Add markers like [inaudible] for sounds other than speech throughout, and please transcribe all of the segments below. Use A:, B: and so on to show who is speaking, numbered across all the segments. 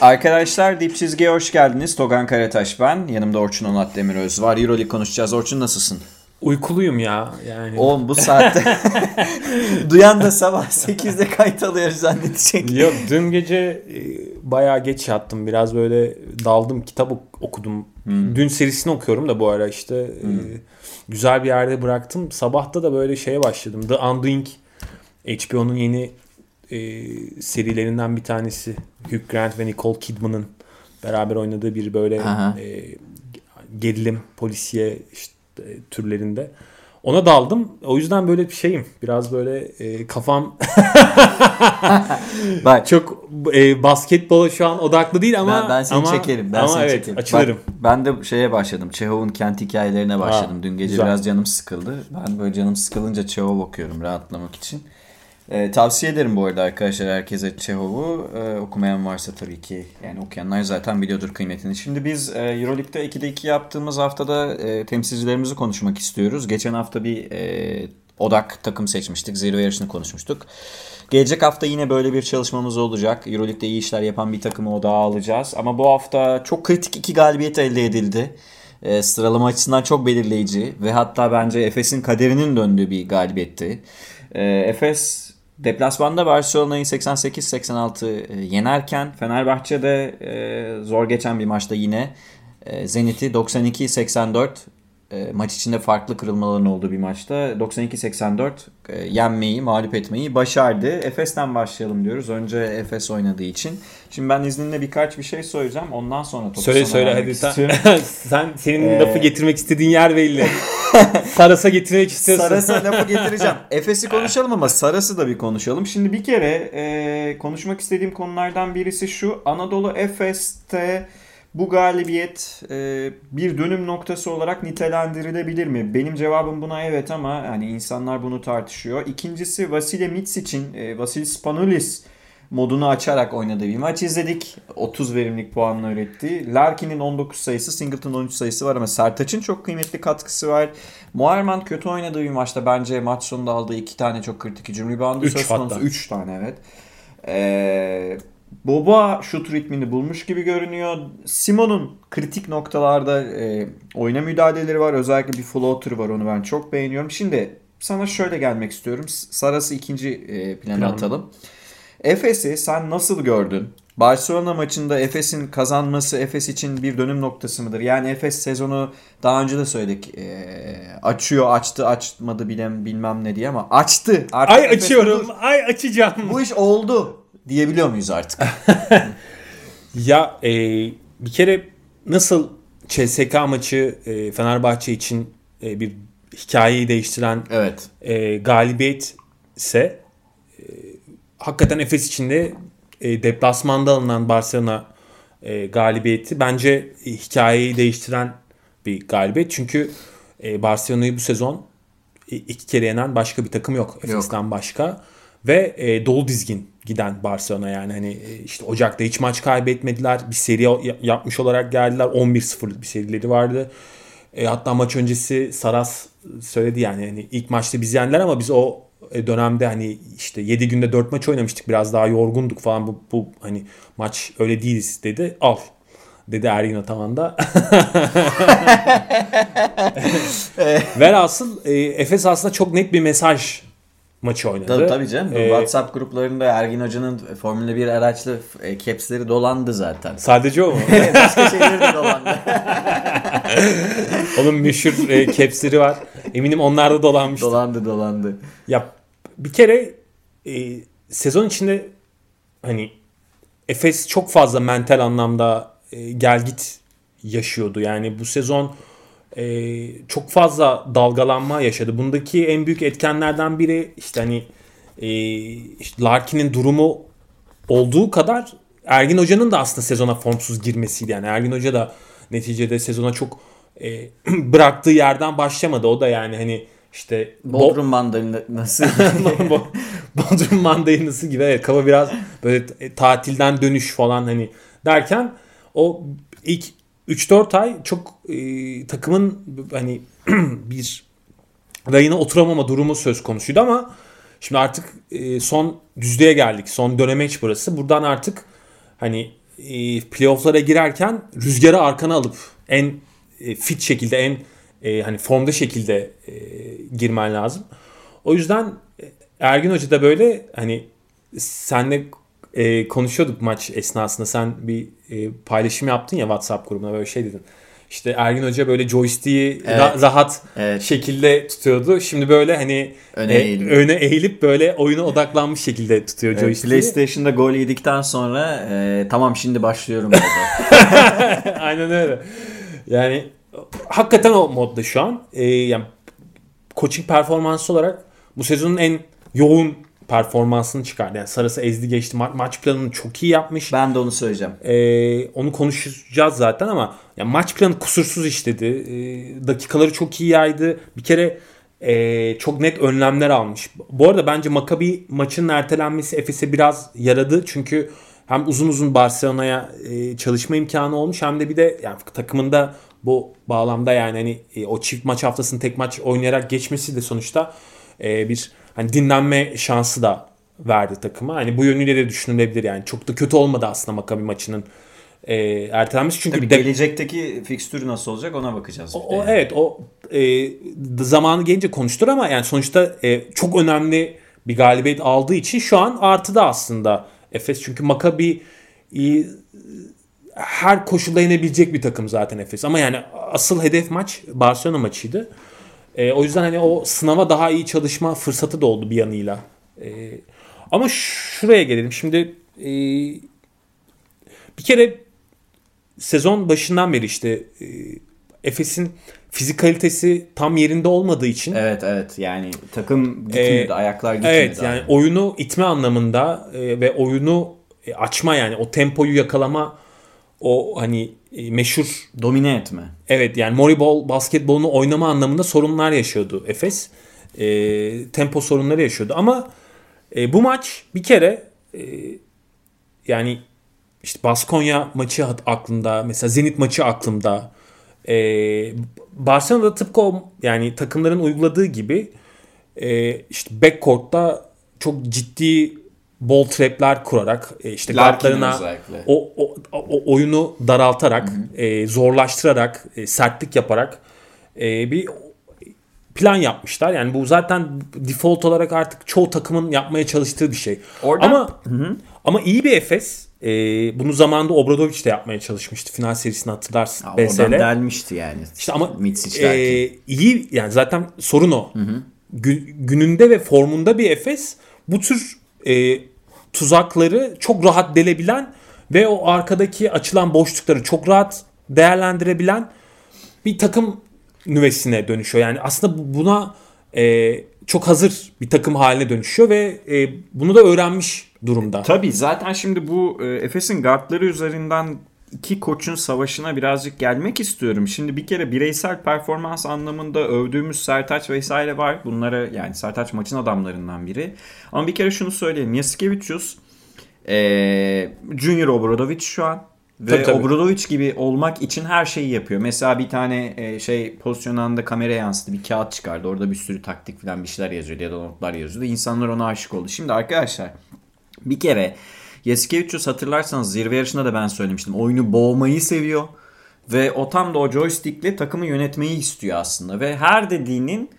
A: Arkadaşlar Dip Çizgi'ye hoş geldiniz. Togan Karataş ben. Yanımda Orçun Onat Demiröz var. Euroleague konuşacağız. Orçun nasılsın?
B: Uykuluyum ya yani.
A: Oğlum bu saatte [laughs] duyan da sabah 8'de kayıt alıyoruz zannedecek.
B: Yok dün gece e, bayağı geç yattım. Biraz böyle daldım kitap ok- okudum. Dün serisini okuyorum da bu ara işte e, güzel bir yerde bıraktım. Sabahta da böyle şeye başladım. The Undoing HBO'nun yeni e, serilerinden bir tanesi. Hugh Grant ve Nicole Kidman'ın beraber oynadığı bir böyle
A: Aha.
B: e, gerilim polisiye işte, e, türlerinde. Ona daldım. O yüzden böyle bir şeyim. Biraz böyle e, kafam [laughs]
A: Bak
B: çok e, basketbola şu an odaklı değil ama
A: ben, ben seni
B: ama,
A: çekerim. Ben
B: ama
A: seni
B: evet,
A: çekerim.
B: açılırım.
A: Bak, ben de şeye başladım. Çehov'un kent hikayelerine başladım.
B: Ha,
A: Dün gece
B: güzel.
A: biraz canım sıkıldı. Ben böyle canım sıkılınca Çehov okuyorum rahatlamak için. Ee, tavsiye ederim bu arada arkadaşlar herkese Çehov'u. Ee, okumayan varsa tabii ki yani okuyanlar zaten biliyordur kıymetini. Şimdi biz e, Euroleague'de 2'de 2 yaptığımız haftada e, temsilcilerimizi konuşmak istiyoruz. Geçen hafta bir e, odak takım seçmiştik. Zero yarışını konuşmuştuk. Gelecek hafta yine böyle bir çalışmamız olacak. Euroleague'de iyi işler yapan bir takımı odağa alacağız. Ama bu hafta çok kritik iki galibiyet elde edildi. E, sıralama açısından çok belirleyici ve hatta bence Efes'in kaderinin döndüğü bir galibiyetti. E, Efes deplasmanda Barcelona'yı 88-86 e, yenerken Fenerbahçe'de e, zor geçen bir maçta yine e, Zenit'i 92-84 e, maç içinde farklı kırılmaların olduğu bir maçta 92-84 e, yenmeyi, mağlup etmeyi başardı. Efes'ten başlayalım diyoruz. Önce Efes oynadığı için. Şimdi ben izninle birkaç bir şey söyleyeceğim. Ondan sonra topu
B: Söyle
A: sana
B: söyle hadi sen, [laughs] sen senin
A: Ee,
B: lafı getirmek istediğin yer belli. Saras'a getirmek istiyorsun.
A: Saras'a [laughs] lafı getireceğim. Efes'i konuşalım ama Saras'ı da bir konuşalım. Şimdi bir kere e, konuşmak istediğim konulardan birisi şu. Anadolu Efes'te bu galibiyet e, bir dönüm noktası olarak nitelendirilebilir mi? Benim cevabım buna evet ama hani insanlar bunu tartışıyor. İkincisi Vasile Mitsic'in e, Vasilis Spanoulis modunu açarak oynadığı bir maç izledik. 30 verimlilik puanla üretti. Larkin'in 19 sayısı, Singleton 13 sayısı var ama Sertaç'ın çok kıymetli katkısı var. Muharman kötü oynadığı bir maçta bence maç sonunda aldığı iki tane çok kritik hücum reboundu söz konusu.
B: hatta.
A: 3 tane evet. Ee, Boba şut ritmini bulmuş gibi görünüyor. Simon'un kritik noktalarda e, oyuna müdahaleleri var. Özellikle bir floater var onu ben çok beğeniyorum. Şimdi sana şöyle gelmek istiyorum. Saras'ı ikinci e, plana
B: Plan.
A: atalım. Efes'i sen nasıl gördün? Barcelona maçında Efes'in kazanması Efes için bir dönüm noktası mıdır? Yani Efes sezonu daha önce de söyledik. e, açıyor, açtı, açmadı bilmem, bilmem ne diye ama açtı. Artık
B: Ay
A: Efes
B: açıyorum.
A: budur.
B: Ay açacağım.
A: Bu iş oldu diyebiliyor muyuz artık? [laughs]
B: Ya e, bir kere nasıl CSK maçı e, Fenerbahçe için e, bir hikayeyi değiştiren
A: evet.
B: e, galibiyet ise e, hakikaten Efes için de e, deplasmanda alınan Barcelona e, galibiyeti bence e, hikayeyi değiştiren bir galibiyet. Çünkü e, Barcelona'yı bu sezon iki kere yenen başka bir takım yok Efes'ten başka. Ve e, dolu dizgin giden Barcelona yani hani e, işte Ocak'ta hiç maç kaybetmediler. Bir seri ya- yapmış olarak geldiler. 11-0'lık bir serileri vardı. E, hatta maç öncesi Saras söyledi yani hani ilk maçta biz yendiler ama biz o e, dönemde hani işte 7 günde 4 maç oynamıştık. Biraz daha yorgunduk falan. Bu, bu hani maç öyle değiliz dedi. Al dedi Ergin Ataman da. [laughs] [laughs] Velhasıl e, Efes aslında çok net bir mesaj maçı oynadı.
A: Tabii, tabii canım.
B: Ee,
A: WhatsApp gruplarında Ergin Hoca'nın Formula 1 araçlı e, capsleri dolandı zaten.
B: Sadece o mu? [laughs]
A: Başka şeyleri de dolandı. [laughs]
B: Onun meşhur e, capsleri var. Eminim onlar da dolanmıştır.
A: dolandı dolandı.
B: Ya bir kere e, sezon içinde hani Efes çok fazla mental anlamda e, gel git yaşıyordu. Yani bu sezon e, çok fazla dalgalanma yaşadı. Bundaki en büyük etkenlerden biri işte hani e, işte Larkin'in durumu olduğu kadar Ergin Hoca'nın da aslında sezona formsuz girmesiydi. Yani Ergin Hoca da neticede sezona çok e, [clears throat] bıraktığı yerden başlamadı. O da yani hani işte Bo-
A: Bodrum mandalası. [laughs]
B: Bo- Bodrum mandalинası gibi evet kafa biraz böyle t- tatilden dönüş falan hani derken o ilk 3-4 ay çok e, takımın hani [clears throat] bir rayına oturamama durumu söz konusuydu ama şimdi artık e, son düzlüğe geldik. Son dönemeç burası. Buradan artık hani e, playoff'lara girerken rüzgarı arkana alıp en e, fit şekilde en e, hani formda şekilde e, girmen lazım. O yüzden e, Ergin Hoca da böyle hani senle e, konuşuyorduk maç esnasında sen bir e, paylaşım yaptın ya WhatsApp grubuna böyle şey dedin. İşte Ergin Hoca böyle joystick'i
A: Evet.
B: ra- rahat
A: Evet.
B: şekilde tutuyordu. Şimdi böyle hani
A: Öne
B: e,
A: eğilip.
B: öne eğilip böyle oyuna odaklanmış şekilde tutuyor
A: Evet,
B: joystick'i.
A: PlayStation'da gol yedikten sonra e, tamam şimdi başlıyorum. [laughs]
B: Aynen öyle. Yani hakikaten o modda şu an. Ee, yani coaching performansı olarak bu sezonun en yoğun performansını çıkardı. Yani Sarısı ezdi geçti. Ma- maç planını çok iyi yapmış.
A: ben de onu söyleyeceğim.
B: Ee, onu konuşacağız zaten ama ya maç planı kusursuz işledi. Ee, dakikaları çok iyi yaydı. Bir kere ee, çok net önlemler almış. Bu arada bence Maccabi maçının ertelenmesi Efes'e biraz yaradı. Çünkü hem uzun uzun Barcelona'ya ee, çalışma imkanı olmuş hem de bir de yani takımında bu bağlamda yani hani ee, o çift maç haftasını tek maç oynayarak geçmesi de sonuçta ee, bir hani dinlenme şansı da verdi takıma. Hani bu yönüyle de düşünülebilir yani. Çok da kötü olmadı aslında Maccabi maçının e, ertelenmesi. Çünkü
A: Tabii
B: de-
A: gelecekteki fikstürü nasıl olacak ona bakacağız.
B: o, o- evet o e, zamanı gelince konuştur ama yani sonuçta e, çok önemli bir galibiyet aldığı için şu an artıda aslında Efes. Çünkü Maccabi e, her koşulda yenebilecek bir takım zaten Efes. Ama yani asıl hedef maç Barcelona maçıydı. E, o yüzden hani o sınava daha iyi çalışma fırsatı da oldu bir yanıyla. E, ama şuraya gelelim. Şimdi e, bir kere sezon başından beri işte e, Efes'in fizikalitesi tam yerinde olmadığı için
A: Evet evet yani takım gitmiyordu
B: Ee,
A: ayaklar gitmiyordu.
B: Evet yani
A: abi.
B: oyunu itme anlamında e, ve oyunu e, açma yani o tempoyu yakalama o hani meşhur
A: Domine etme.
B: evet yani Moribol basketbolunu oynama anlamında sorunlar yaşıyordu Efes. E, tempo sorunları yaşıyordu ama e, bu maç bir kere e, yani işte Baskonya maçı aklımda mesela Zenit maçı aklımda e, Barcelona'da tıpkı o yani takımların uyguladığı gibi e, işte backcourt'ta çok ciddi ball trap'ler kurarak e, işte
A: özellikle.
B: o, o, o oyunu daraltarak, e, zorlaştırarak, e, sertlik yaparak e, bir plan yapmışlar. Yani bu zaten default olarak artık çoğu takımın yapmaya çalıştığı bir şey.
A: Oradan-
B: Ama ama iyi bir Efes. E, bunu zamanında Obradovic de yapmaya çalışmıştı. Final serisini hatırlarsın.
A: Ha,
B: BSL.
A: oradan delmişti yani.
B: İşte ama e, iyi yani zaten sorun o. Gü- gününde ve formunda bir Efes bu tür e, tuzakları çok rahat delebilen ve o arkadaki açılan boşlukları çok rahat değerlendirebilen bir takım nüvesine dönüşüyor. Yani aslında bu- buna e, çok hazır bir takım haline dönüşüyor ve e, bunu da öğrenmiş durumda.
A: Tabii zaten şimdi bu e, Efes'in guardları üzerinden iki koçun savaşına birazcık gelmek istiyorum. Şimdi bir kere bireysel performans anlamında övdüğümüz Sertaç vesaire var. Bunlara yani Sertaç maçın adamlarından biri. Ama bir kere şunu söyleyeyim. Yasikevicius e, Junior Obradovic şu an. Ve
B: Tabii, tabii.
A: Obradovic gibi olmak için her şeyi yapıyor. Mesela bir tane e, şey pozisyon anında kameraya yansıdı. Bir kağıt çıkardı. Orada bir sürü taktik falan bir şeyler yazıyordu ya da notlar yazıyordu. İnsanlar ona aşık oldu. Şimdi arkadaşlar bir kere Yasikevicius hatırlarsanız zirve yarışında da ben söylemiştim. Oyunu boğmayı seviyor. Ve o tam da o joystickle takımı yönetmeyi istiyor aslında. Ve her dediğinin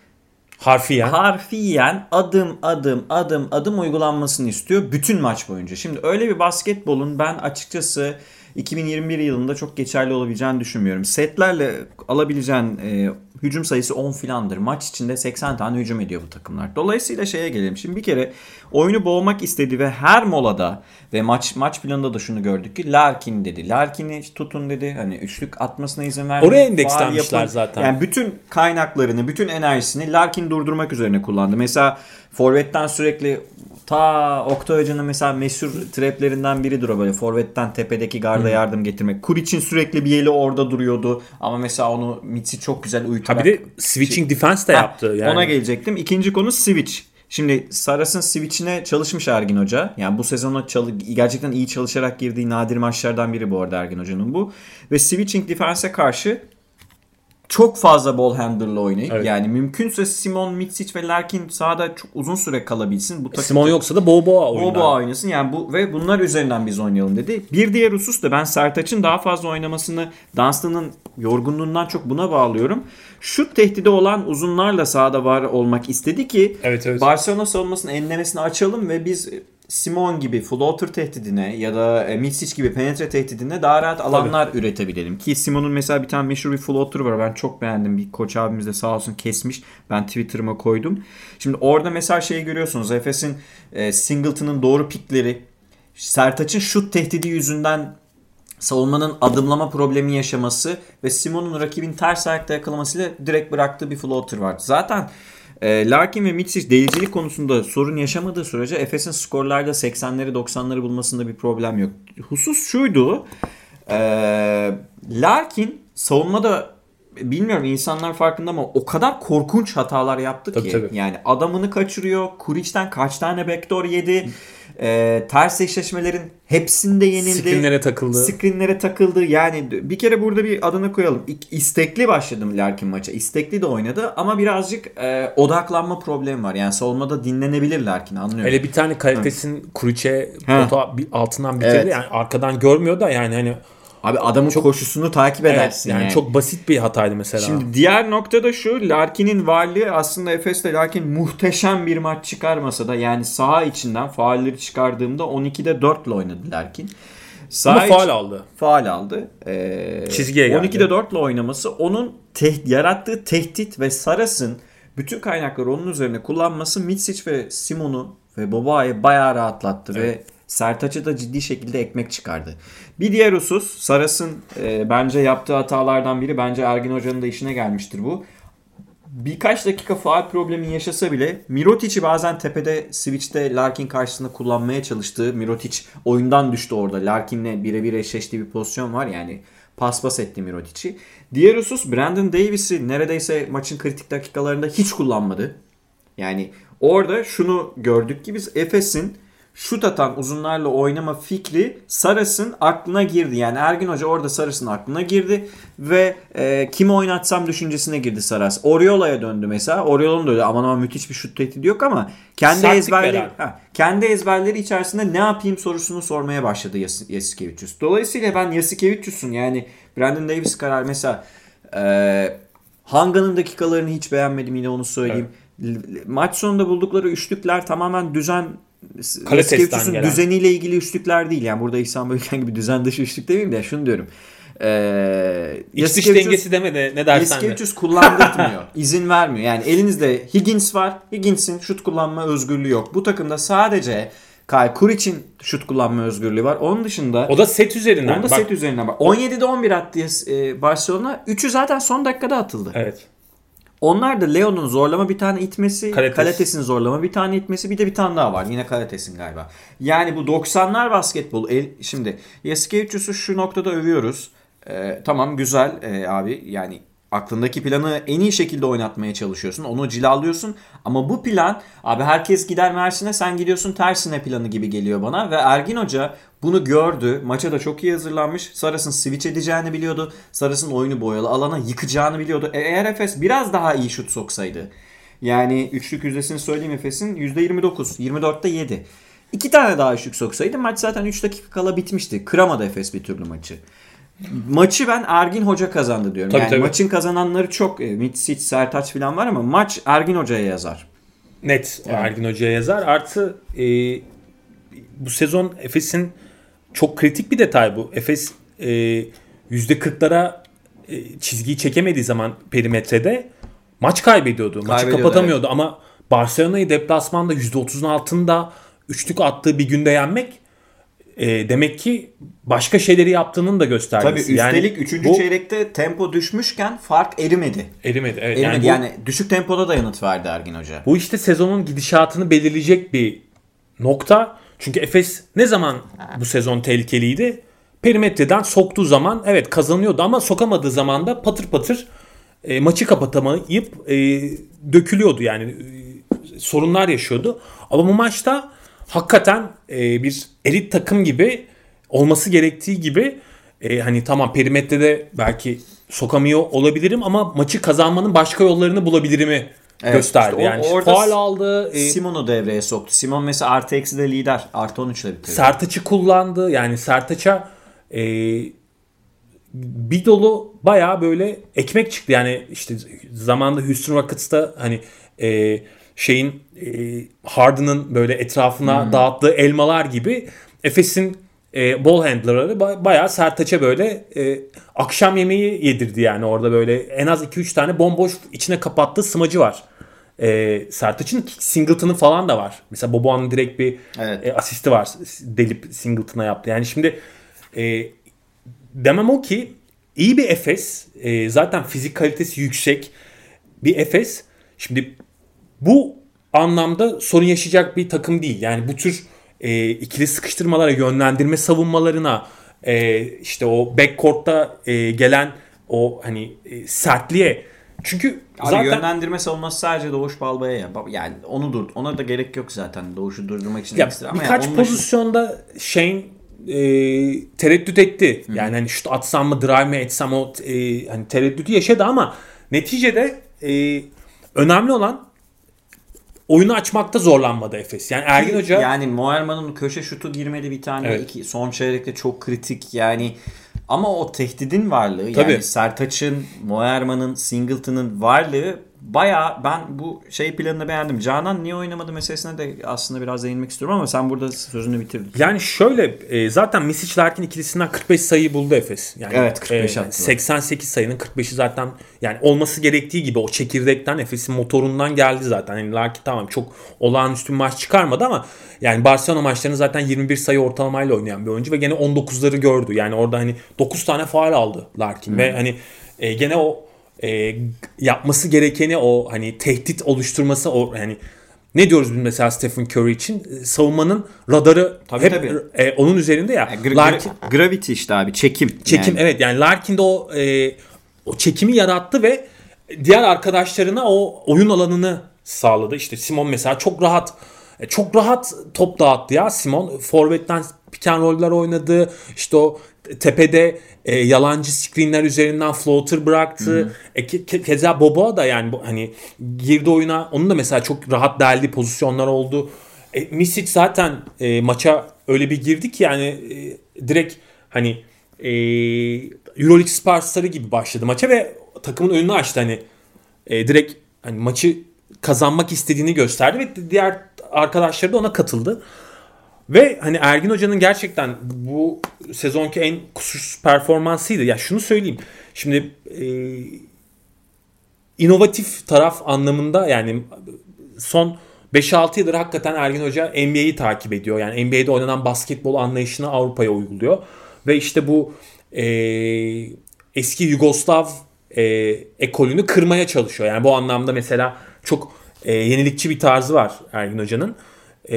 B: Harfiyen.
A: harfiyen adım adım adım adım uygulanmasını istiyor bütün maç boyunca. Şimdi öyle bir basketbolun ben açıkçası 2021 yılında çok geçerli olabileceğini düşünmüyorum. Setlerle alabileceğin e, hücum sayısı 10 filandır. Maç içinde 80 tane hücum ediyor bu takımlar. Dolayısıyla şeye gelelim. Şimdi bir kere oyunu boğmak istedi ve her molada ve maç maç planında da şunu gördük ki Larkin dedi. Larkin'i tutun dedi. Hani üçlük atmasına izin vermeyin.
B: Oraya endekslenmişler zaten.
A: Yani bütün kaynaklarını, bütün enerjisini Larkin durdurmak üzerine kullandı. Mesela Forvet'ten sürekli ta Oktay Hoca'nın mesela meşhur traplerinden biridir o böyle. Forvet'ten tepedeki garda yardım getirmek. Kuric'in sürekli bir eli orada duruyordu. Ama mesela onu Mitsi çok güzel
B: Ha
A: uyutarak.
B: bir de switching defense de
A: Ha,
B: yaptı. Yani.
A: Ona gelecektim. İkinci konu switch. Şimdi Saras'ın switch'ine çalışmış Ergin Hoca. Yani bu sezona gerçekten iyi çalışarak girdiği nadir maçlardan biri bu arada Ergin Hoca'nın bu. Ve switching defense'e karşı çok fazla ball handler'la oynayıp
B: Evet.
A: yani mümkünse Simon, Mitsic ve Larkin sahada çok uzun süre kalabilsin. Bu takım
B: Simon yoksa da Boboa oynar.
A: Bobo oynasın yani bu ve bunlar üzerinden biz oynayalım dedi. Bir diğer husus da ben Sertaç'ın daha fazla oynamasını Dunstan'ın yorgunluğundan çok buna bağlıyorum. Şut tehdidi olan uzunlarla sahada var olmak istedi ki
B: Evet, evet.
A: Barcelona savunmasının enlemesini açalım ve biz Simon gibi floater tehdidine ya da e, Mitsic gibi penetre tehdidine daha rahat alanlar üretebilelim. Ki Simon'un mesela bir tane meşhur bir floater var. Ben çok beğendim. Bir koç abimiz de sağ olsun kesmiş. Ben Twitter'ıma koydum. Şimdi orada mesela şeyi görüyorsunuz. Efes'in e, Singleton'ın doğru pikleri Sertaç'ın şut tehdidi yüzünden savunmanın adımlama problemi yaşaması ve Simon'un rakibin ters ayakta yakalamasıyla direkt bıraktığı bir floater var. Zaten e, Larkin ve Mitsic delicilik konusunda sorun yaşamadığı sürece Efes'in skorlarda 80'leri 90'ları bulmasında bir problem yok. Husus şuydu. E, Larkin savunmada bilmiyorum insanlar farkında ama o kadar korkunç hatalar yaptı
B: Tabii,
A: ki.
B: tabii.
A: Yani adamını kaçırıyor. Kuriç'ten kaç tane backdoor yedi. E, ters eşleşmelerin hepsinde yenildi.
B: Screenlere takıldı.
A: Screenlere takıldı. Yani bir kere burada bir adını koyalım. İstekli başladım Larkin maça. İstekli de oynadı ama birazcık e, odaklanma problemi var. Yani savunmada dinlenebilir Larkin anlıyorum.
B: Hele bir tane pota bir- altından bitirdi.
A: Evet.
B: Yani arkadan görmüyor da yani hani
A: Abi adamın koşusunu takip
B: evet,
A: edersin.
B: yani,
A: yani.
B: çok basit bir hataydı mesela.
A: Şimdi diğer nokta da şu. Larkin'in varlığı aslında Efes'te Larkin muhteşem bir maç çıkarmasa da yani saha içinden faulleri çıkardığımda 12'de 4 ile oynadı Larkin. Saha
B: Ama faal aldı.
A: faal aldı. Ee,
B: Çizgiye geldi.
A: 12'de 4 ile oynaması onun teh- yarattığı tehdit ve Saras'ın bütün kaynakları onun üzerine kullanması Mitsic ve Simon'u ve Boba'yı bayağı rahatlattı ve Sertaç'ı da ciddi şekilde ekmek çıkardı. Bir diğer husus Saras'ın e, bence yaptığı hatalardan biri bence Ergin Hoca'nın da işine gelmiştir bu. Birkaç dakika faal problemi yaşasa bile Mirotic'i bazen tepede switch'te Larkin karşısında kullanmaya çalıştığı Mirotic oyundan düştü orada. Larkin'le birebir eşleştiği bir pozisyon var yani paspas etti Mirotic'i. Diğer husus Brandon Davis'i neredeyse maçın kritik dakikalarında hiç kullanmadı. Yani orada şunu gördük ki biz Efes'in şut atan uzunlarla oynama fikri Saras'ın aklına girdi. Yani Ergin Hoca orada Saras'ın aklına girdi ve e, kimi oynatsam düşüncesine girdi Saras. Oriola'ya döndü mesela. Oriola'nın da öyle aman aman müthiş bir şut tehdidi yok ama kendi
B: Sertlik
A: ezberleri ha, kendi ezberleri içerisinde ne yapayım sorusunu sormaya başladı Yas- Yasikevicius. Dolayısıyla ben Yasikevicius'un yani Brandon Davis karar mesela e, Hanga'nın dakikalarını hiç beğenmedim yine onu söyleyeyim. L- Maç sonunda buldukları üçlükler tamamen düzen
B: Gelen.
A: düzeniyle ilgili üçlükler değil. Yani burada İhsan Bölgen gibi düzen dışı üçlük demeyeyim de şunu diyorum. Ee,
B: İç dış dengesi deme de ne dersen de.
A: Yasikevicius kullandırtmıyor. [laughs] izin vermiyor. Yani elinizde Higgins var. Higgins'in şut kullanma özgürlüğü yok. Bu takımda sadece Kyle Kuric'in şut kullanma özgürlüğü var. Onun dışında
B: O da set üzerinden.
A: onda
B: Bak,
A: set üzerinden bak. 17'de 11 attı e, Barcelona. 3'ü zaten son dakikada atıldı.
B: Evet.
A: Onlar da Leo'nun zorlama bir tane itmesi,
B: Kalates.
A: Kalates'in zorlama bir tane itmesi, bir de bir tane daha var. Yine Kalates'in galiba. Yani bu 90'lar basketbol. El, şimdi Yasikevicius'u şu noktada övüyoruz. Ee, tamam güzel e, abi yani aklındaki planı en iyi şekilde oynatmaya çalışıyorsun. Onu cilalıyorsun. Ama bu plan abi herkes gider Mersin'e sen gidiyorsun tersine planı gibi geliyor bana. Ve Ergin Hoca bunu gördü. Maça da çok iyi hazırlanmış. Saras'ın switch edeceğini biliyordu. Saras'ın oyunu boyalı alana yıkacağını biliyordu. E, eğer Efes biraz daha iyi şut soksaydı. Yani üçlük yüzdesini söyleyeyim Efes'in %29. 24'te 7. İki tane daha üçlük soksaydı maç zaten 3 dakika kala bitmişti. Kıramadı Efes bir türlü maçı. Maçı ben Ergin Hoca kazandı diyorum.
B: Tabii,
A: yani
B: tabii.
A: maçın kazananları çok. E, Mitsic, Sertaç falan var ama maç Ergin Hoca'ya yazar.
B: Net o Ergin Hoca'ya yazar. Artı e, bu sezon Efes'in çok kritik bir detay bu. Efes e, %40'lara e, çizgiyi çekemediği zaman perimetrede maç kaybediyordu. Maçı kapatamıyordu ama Barcelona'yı deplasmanda %30'un altında üçlük attığı bir günde yenmek e, demek ki başka şeyleri yaptığının da
A: Tabii
B: göstergesi.
A: üstelik 3.
B: bu
A: çeyrekte tempo düşmüşken fark erimedi.
B: erimedi. Evet,
A: Erimedi.
B: yani,
A: Yani,
B: bu-
A: düşük tempoda da yanıt verdi Ergin Hoca.
B: Bu işte sezonun gidişatını belirleyecek bir nokta. Çünkü Efes ne zaman bu sezon tehlikeliydi? Perimetreden soktuğu zaman evet kazanıyordu ama sokamadığı zaman da patır patır e, maçı kapatamayıp e, dökülüyordu yani e, sorunlar yaşıyordu. Ama bu maçta hakikaten e, bir elit takım gibi olması gerektiği gibi e, hani tamam perimetrede belki sokamıyor olabilirim ama maçı kazanmanın başka yollarını bulabilirimi
A: Evet,
B: gösterdi.
A: işte o-
B: yani
A: orada
B: faal aldı. e,
A: Simon'u devreye soktu. Simon mesela artı eksi de lider. Artı 13 ile bitirdi.
B: Sertaç'ı kullandı. Yani Sertaç'a e, bir dolu bayağı böyle ekmek çıktı. Yani işte zamanda Houston Rockets'ta hani e, şeyin e, Harden'ın böyle etrafına dağıttığı elmalar gibi Efes'in e, ball handlerları ba- bayağı Sertaç'a böyle e, akşam yemeği yedirdi yani orada böyle en az 2-3 tane bomboş içine kapattığı smacı var. E, Sertaç'ın Singleton'ı falan da var. Mesela Boboğan'ın direkt bir
A: Evet.
B: e, asisti var. Delip Singleton'a yaptı. Yani şimdi e, demem o ki iyi bir Efes. e, zaten fizik kalitesi yüksek bir Efes. Şimdi bu anlamda sorun yaşayacak bir takım değil. Yani bu tür e, ikili sıkıştırmalara, yönlendirme savunmalarına, e, işte o backcourt'ta e, gelen o hani e, sertliğe. Çünkü
A: Abi
B: zaten
A: yönlendirme savunması sadece Doğuş Balbay'a ya. Yani onu dur. Ona da gerek yok zaten. Doğuş'u durdurmak için
B: Ya
A: ekstra. Ama
B: birkaç
A: yani
B: pozisyonda Shane e, tereddüt etti. Yani hani şut atsam mı, drive mi etsem o e, hani tereddütü yaşadı ama neticede e, önemli olan oyunu açmakta zorlanmadı Efes. Yani Ergin Hoca
A: Yani Moerman'ın köşe şutu girmedi bir tane.
B: Evet.
A: iki, son çeyrekte çok kritik yani. Ama o tehdidin varlığı
B: Tabii.
A: yani Sertaç'ın, Moerman'ın, Singleton'ın varlığı baya ben bu şey planını beğendim. Canan niye oynamadı meselesine de aslında biraz değinmek istiyorum ama sen burada sözünü bitirdin.
B: Yani şöyle e, zaten Misic Larkin ikilisinden 45 sayı buldu Efes. Yani,
A: Evet, 45
B: e,
A: attılar.
B: 88 sayının 45'i zaten yani olması gerektiği gibi o çekirdekten Efes'in motorundan geldi zaten. Yani Larkin tamam çok olağanüstü bir maç çıkarmadı ama yani Barcelona maçlarını zaten 21 sayı ortalamayla oynayan bir oyuncu ve gene 19'ları gördü. Yani orada hani 9 tane faal aldı Larkin ve hani e, gene o e, yapması gerekeni o hani tehdit oluşturması o hani ne diyoruz biz mesela Stephen Curry için? E, Savunmanın radarı
A: Tabii,
B: hep
A: tabii.
B: e, onun üzerinde ya.
A: Gra-
B: Larkin
A: gra- gravity işte abi çekim.
B: çekim
A: Yani.
B: evet yani Larkin de o e, o çekimi yarattı ve diğer arkadaşlarına o oyun alanını sağladı. İşte Simon mesela çok rahat e, çok rahat top dağıttı ya Simon. Forvet'ten pick and roll'lar oynadı. İşte o tepede e, yalancı screenler üzerinden floater bıraktı. E, ke- ke- keza Boboa da yani hani girdi oyuna. Onun da mesela çok rahat deldiği pozisyonlar oldu. E, Misic zaten e, maça öyle bir girdi ki yani e, direkt hani e, Euroleague Sparks'ları gibi başladı maça ve takımın önünü açtı hani e, direkt hani maçı kazanmak istediğini gösterdi ve diğer arkadaşları da ona katıldı. Ve hani Ergin Hoca'nın gerçekten bu sezonki en kusursuz performansıydı. Ya şunu söyleyeyim. Şimdi e, inovatif taraf anlamında yani son 5-6 yıldır hakikaten Ergin Hoca NBA'yi takip ediyor. Yani NBA'de oynanan basketbol anlayışını Avrupa'ya uyguluyor. Ve işte bu e, eski Yugoslav e, ekolünü kırmaya çalışıyor. Yani bu anlamda mesela çok e, yenilikçi bir tarzı var Ergin Hoca'nın. E,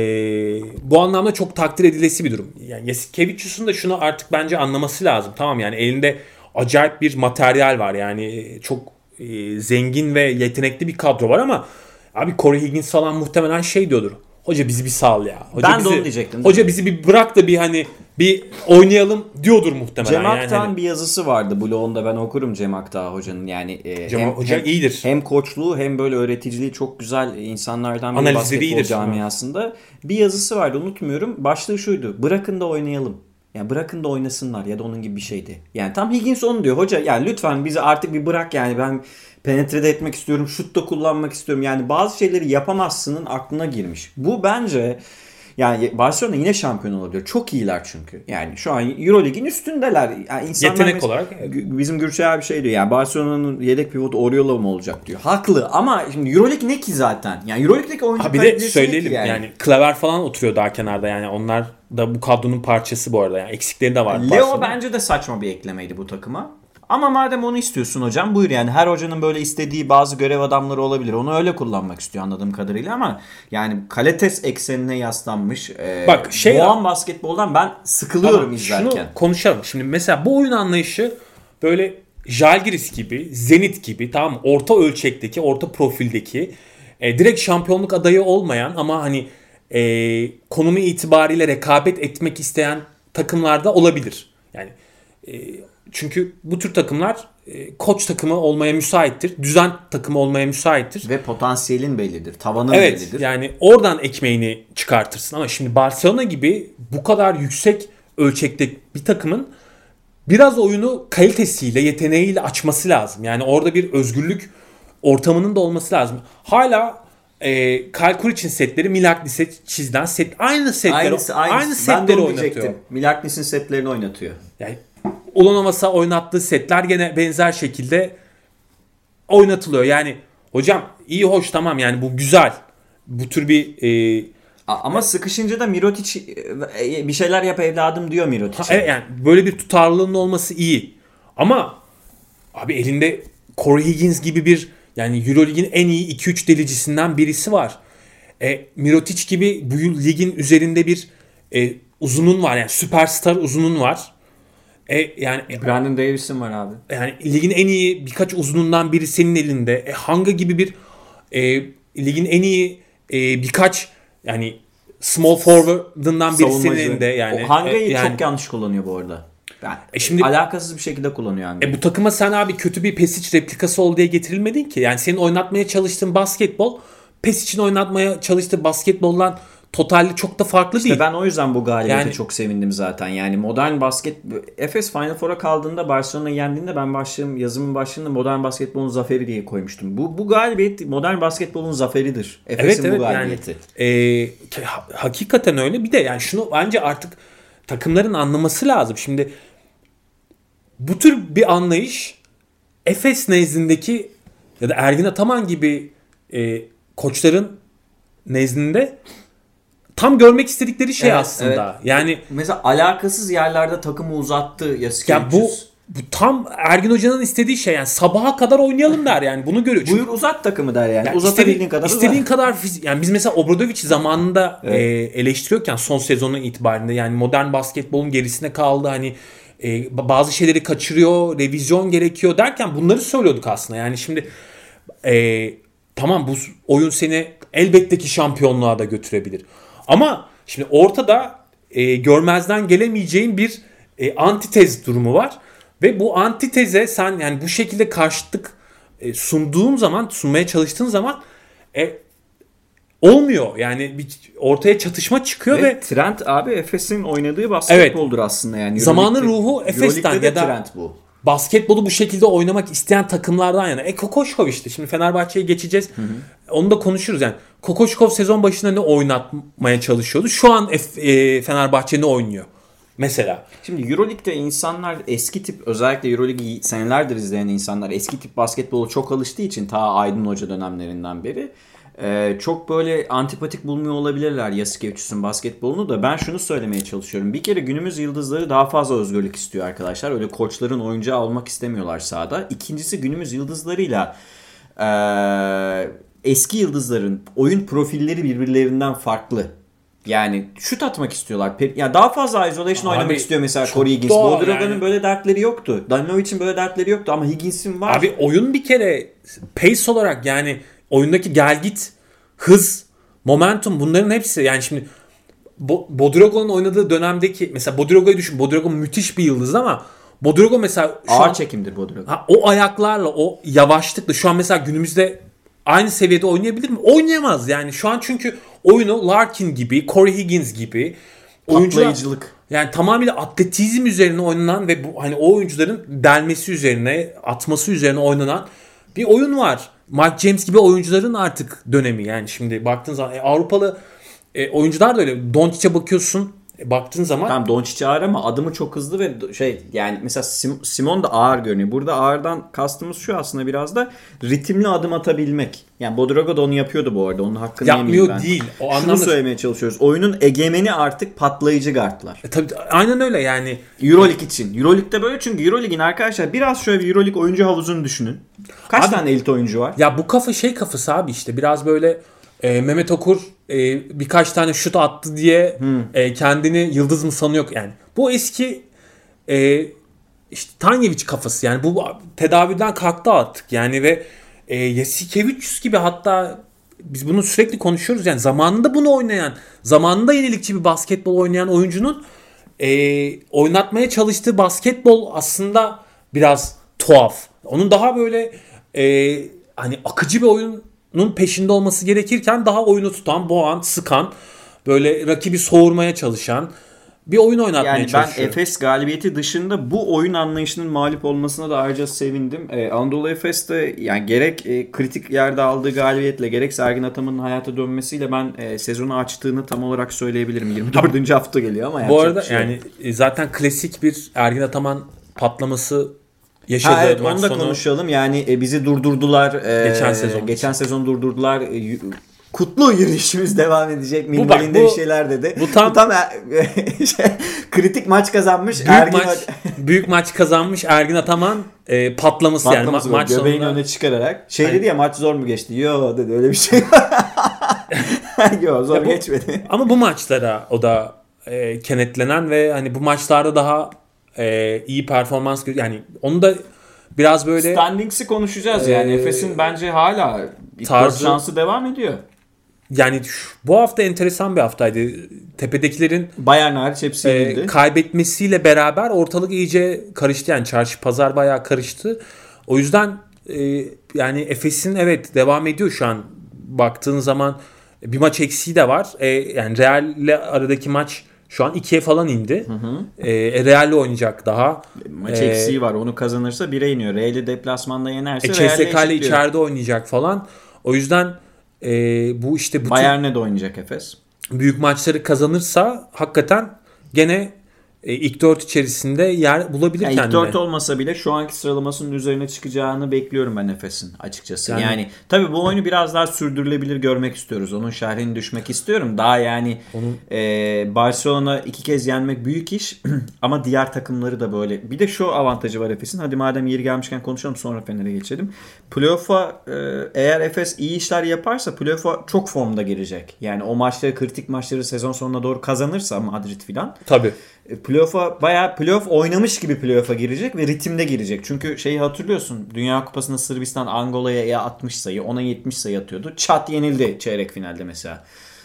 B: bu anlamda çok takdir edilesi bir durum. Yani Yasikevicius'un da şunu artık bence anlaması lazım. Tamam yani elinde acayip bir materyal var. Yani çok e, zengin ve yetenekli bir kadro var ama abi Corey Higgins falan muhtemelen şey diyordur. Hoca bizi bir sal ya. Hoca
A: Ben de
B: bizi,
A: onu diyecektim.
B: Hoca bizi bir bırak da bir hani bir oynayalım diyordur muhtemelen.
A: Cem
B: yani
A: Akdağ'ın
B: hani.
A: bir yazısı vardı blogunda ben okurum Cem Akdağ hocanın yani e,
B: Cem Hoca iyidir.
A: Hem koçluğu hem böyle öğreticiliği çok güzel insanlardan biri
B: Analizleri
A: basketbol
B: iyidir.
A: camiasında. Bir yazısı vardı unutmuyorum. Başlığı şuydu. Bırakın da oynayalım. Yani bırakın da oynasınlar ya da onun gibi bir şeydi. Yani tam Higgins onu diyor. Hoca yani lütfen bizi artık bir bırak yani ben penetre de etmek istiyorum. Şut da kullanmak istiyorum. Yani bazı şeyleri yapamazsının aklına girmiş. Bu bence yani Barcelona yine şampiyon olabilir. Çok iyiler çünkü. Yani şu an Eurolig'in üstündeler. Yani insanlar
B: Yetenek
A: mes-
B: olarak,
A: Bizim Gürçay abi şey diyor yani Barcelona'nın yedek pivotu Oriola mı olacak diyor. Haklı ama şimdi Euroleague ne ki zaten? Yani Euroleague'deki oyuncu
B: bir de söyleyelim yani. Klaver falan oturuyor daha kenarda yani onlar da bu kadronun parçası bu arada yani eksikleri de var.
A: Leo
B: Barcelona'nın.
A: bence de saçma bir eklemeydi bu takıma. Ama madem onu istiyorsun hocam buyur yani her hocanın böyle istediği bazı görev adamları olabilir. Onu öyle kullanmak istiyor anladığım kadarıyla ama yani kalites eksenine yaslanmış. E,
B: Bak, şey-
A: Boğan basketboldan ben sıkılıyorum
B: Tamam,
A: izlerken.
B: Şunu konuşalım. Şimdi mesela bu oyun anlayışı böyle Jalgiris gibi, Zenit gibi tamam orta ölçekteki, orta profildeki e, direkt şampiyonluk adayı olmayan ama hani e, konumu itibariyle rekabet etmek isteyen takımlarda olabilir. Yani çünkü bu tür takımlar e, koç takımı olmaya müsaittir. Düzen takımı olmaya müsaittir.
A: Ve potansiyelin bellidir. Tavanın
B: Evet
A: bellidir.
B: yani oradan ekmeğini çıkartırsın ama şimdi Barcelona gibi bu kadar yüksek ölçekte bir takımın biraz oyunu kalitesiyle, yeteneğiyle açması lazım. Yani orada bir özgürlük ortamının da olması lazım. Hala e, Kalkur için setleri Milaknis'e çizilen set aynı setleri
A: Aynısı, aynısı.
B: aynı setleri oynatıyor.
A: Milaknis'in setlerini oynatıyor.
B: Yani Ulanovas'a oynattığı setler gene benzer şekilde oynatılıyor. Yani hocam iyi hoş tamam yani bu güzel. Bu tür bir e,
A: Ama sıkışınca da Mirotic e, bir şeyler yap evladım diyor Mirotic'e.
B: Ha, evet, yani böyle bir tutarlılığın olması iyi. Ama abi elinde Corey Higgins gibi bir yani Eurolig'in en iyi 2-3 delicisinden birisi var. E, Mirotic gibi bu ligin üzerinde bir e, uzunun var yani süperstar uzunun var. E, yani
A: Brandon Davis'in var abi.
B: yani ligin en iyi birkaç uzunundan biri senin elinde. E, Hanga gibi bir e, ligin en iyi e, birkaç yani small forward'ından biri senin elinde yani.
A: O Hanga'yı
B: E, yani-
A: çok yanlış kullanıyor bu arada. Yani
B: E şimdi-
A: alakasız bir şekilde kullanıyor Hanga.
B: E bu takıma sen abi kötü bir Pesic replikası ol diye getirilmedin ki. Yani senin oynatmaya çalıştığın basketbol Pesic'in oynatmaya çalıştığı basketboldan totalde çok da farklı değil.
A: İşte ben o yüzden bu galibiyete
B: Yani-
A: çok sevindim zaten. Yani modern basket Efes Final Four'a kaldığında Barcelona'yı yendiğinde ben başlığım yazımın başlığında modern basketbolun zaferi diye koymuştum. Bu bu galibiyet modern basketbolun zaferidir.
B: Evet
A: Efes'in
B: evet
A: bu
B: yani
A: galibiyeti.
B: e, ke- ha- hakikaten öyle. Bir de yani şunu bence artık takımların anlaması lazım. Şimdi bu tür bir anlayış Efes nezdindeki ya da Ergin Ataman gibi e, koçların nezdinde tam görmek istedikleri şey
A: Evet,
B: aslında. Yani
A: Mesela alakasız yerlerde takımı uzattı Yasuke
B: ya bu bu tam Ergin Hoca'nın istediği şey yani sabaha kadar oynayalım der yani bunu görüyor. Çünkü
A: Buyur uzat takımı der yani.
B: yani
A: Uzatabildiğin
B: istediğin
A: kadar
B: istediğin
A: uzat.
B: kadar fizik yani biz mesela Obradovic zamanında [laughs]
A: Evet.
B: e, eleştiriyorken son sezonun itibarında yani modern basketbolun gerisine kaldı hani e, bazı şeyleri kaçırıyor, revizyon gerekiyor derken bunları söylüyorduk aslında. Yani şimdi e, tamam bu oyun seni elbette ki şampiyonluğa da götürebilir. Ama şimdi ortada e, görmezden gelemeyeceğin bir e, antitez durumu var. Ve bu antiteze sen yani bu şekilde karşıtlık e, sunduğun zaman, sunmaya çalıştığın zaman e, olmuyor. Yani bir ortaya çatışma çıkıyor ve,
A: Ve trend abi Efes'in oynadığı basketboldur aslında yani.
B: Zamanın ruhu Efes'ten ya da-
A: trend bu.
B: Basketbolu bu şekilde oynamak isteyen takımlardan yana. E Kokoşkov işte. Şimdi Fenerbahçe'ye geçeceğiz. Onu da konuşuruz yani. Kokoşkov sezon başında ne oynatmaya çalışıyordu? Şu an F- e, Fenerbahçe ne oynuyor? Mesela.
A: Şimdi Euroleague'de insanlar eski tip özellikle Euroleague'i senelerdir izleyen insanlar eski tip basketbolu çok alıştığı için ta Aydın Hoca dönemlerinden beri e, çok böyle antipatik bulmuyor olabilirler Yasikevicius'un basketbolunu da ben şunu söylemeye çalışıyorum. Bir kere günümüz yıldızları daha fazla özgürlük istiyor arkadaşlar. Öyle koçların oyuncağı olmak istemiyorlar sahada. İkincisi günümüz yıldızlarıyla e, eski yıldızların oyun profilleri birbirlerinden farklı. Yani şut atmak istiyorlar. Pe- Ya daha fazla isolation
B: Abi,
A: oynamak istiyor mesela Corey Higgins.
B: doğal
A: Bodraga'nın
B: yani.
A: böyle dertleri yoktu. Danilovic'in böyle dertleri yoktu ama Higgins'in var.
B: Abi oyun bir kere pace olarak yani oyundaki gel git, hız, momentum bunların hepsi yani şimdi Bo- Bodirogo'nun oynadığı dönemdeki mesela Bodirogo'yu düşün. Bodirogo müthiş bir yıldız ama Bodirogo mesela şu
A: ağır
B: an-
A: çekimdir Bodraga.
B: Ha, o ayaklarla, o yavaşlıkla şu an mesela günümüzde aynı seviyede oynayabilir mi? Oynayamaz yani. Şu an çünkü oyunu Larkin gibi, Corey Higgins gibi oyuncular yani tamamıyla atletizm üzerine oynanan ve bu hani o oyuncuların delmesi üzerine, atması üzerine oynanan bir oyun var. Mike James gibi oyuncuların artık dönemi yani şimdi baktığın zaman e, Avrupalı e, oyuncular da öyle. Doncic'e bakıyorsun, e, baktığın zaman
A: Tamam Doncic ağır ama adımı çok hızlı ve şey yani mesela Sim- Simon da ağır görünüyor. Burada ağırdan kastımız şu aslında biraz da ritimli adım atabilmek. Yani Bodrago da onu yapıyordu bu arada. Onun hakkını
B: Yapmıyor
A: yemeyeyim ben.
B: değil. O
A: Şunu
B: anlamda-
A: söylemeye çalışıyoruz. Oyunun egemeni artık patlayıcı guardlar.
B: e, tabii aynen öyle yani.
A: Euroleague için. Euroleague'de böyle çünkü Euroleague'in arkadaşlar biraz şöyle bir Euroleague oyuncu havuzunu düşünün. Kaç
B: Abi-
A: tane elit oyuncu var?
B: Ya bu kafa şey kafası abi işte biraz böyle e, Mehmet Okur e, birkaç tane şut attı diye e, kendini yıldız mı sanıyor yani. Bu eski e, işte Tanyevic kafası yani bu tedaviden kalktı artık yani ve e, Yasikevicius gibi hatta biz bunu sürekli konuşuyoruz yani zamanında bunu oynayan zamanında yenilikçi bir basketbol oynayan oyuncunun e, oynatmaya çalıştığı basketbol aslında biraz tuhaf. Onun daha böyle e, hani akıcı bir oyunun peşinde olması gerekirken daha oyunu tutan, boğan, sıkan, böyle rakibi soğurmaya çalışan bir oyun oynatmaya
A: Yani ben
B: çalışıyor.
A: Efes galibiyeti dışında bu oyun anlayışının mağlup olmasına da ayrıca sevindim. Ee, Anadolu Efes de yani gerek e, kritik yerde aldığı galibiyetle gerek Sergin Ataman'ın hayata dönmesiyle ben e, sezonu açtığını tam olarak söyleyebilirim. 24. hafta geliyor ama
B: Bu arada
A: şey
B: yani e, zaten klasik bir Ergin Ataman patlaması yaşadı
A: Ha, evet
B: maç
A: onu da
B: sonu.
A: konuşalım. Yani e, bizi durdurdular. E,
B: Geçen sezon.
A: Geçen sezon durdurdular. E, Kutlu yürüyüşümüz devam edecek. Minvalinde
B: bu-
A: bir şeyler dedi.
B: bu tam-
A: e, [laughs] şey, kritik maç kazanmış.
B: Büyük
A: Ergin
B: maç [laughs] büyük maç kazanmış Ergin Ataman e, patlaması, yani
A: Patlaması
B: ma-
A: var.
B: maç
A: Göbeğini
B: sonunda.
A: öne çıkararak. Şey
B: Aynen.
A: dedi ya maç zor mu geçti? Yo dedi öyle bir şey. [laughs] Yo zor
B: Ya bu-
A: geçmedi.
B: Ama bu maçlara o da e, kenetlenen ve hani bu maçlarda daha e, iyi performans yani onu da biraz böyle
A: Standings'i konuşacağız yani.
B: Ee,
A: Efes'in bence hala bir
B: tarzı-
A: şansı devam ediyor.
B: yani bu hafta enteresan bir haftaydı. Tepedekilerin
A: Bayern hariç hepsi
B: e,
A: yenildi.
B: kaybetmesiyle beraber ortalık iyice karıştı yani çarşı pazar bayağı karıştı. O yüzden e, yani Efes'in evet devam ediyor şu an baktığın zaman bir maç eksiği de var. E, yani Real'le aradaki maç şu an 2'ye falan indi. E, Real'le oynayacak daha.
A: Maç
B: Ee,
A: eksiği var. Onu kazanırsa 1'e iniyor. Real'i deplasmanda yenerse
B: E,
A: Real'le
B: CSK ile içeride oynayacak falan. O yüzden e, bu işte bütün
A: Bayern'e de oynayacak Efes.
B: büyük maçları kazanırsa hakikaten gene e, ilk dört içerisinde yer bulabilir
A: Yani ilk
B: kendine.
A: 4 olmasa bile şu anki sıralamasının üzerine çıkacağını bekliyorum ben Efes'in açıkçası.
B: Yani-
A: Yani, tabii bu oyunu biraz daha sürdürülebilir görmek istiyoruz. Onun şerhini düşmek istiyorum. Daha yani e, Barcelona iki kez yenmek büyük iş [clears throat] ama diğer takımları da böyle. Bir de şu avantajı var Efes'in. Hadi madem yeri gelmişken konuşalım sonra Fener'e geçelim. Playoff'a e, eğer Efes iyi işler yaparsa playoff'a çok formda girecek. Yani o maçları kritik maçları sezon sonuna doğru kazanırsa Madrid filan
B: Tabii.
A: E, playoff'a bayağı playoff oynamış gibi playoff'a girecek ve ritimde girecek. Çünkü şeyi hatırlıyorsun. Dünya Kupası'nda Sırbistan Angola'ya ya 60 sayı, ona 70 sayı atıyordu. Çat yenildi çeyrek finalde mesela.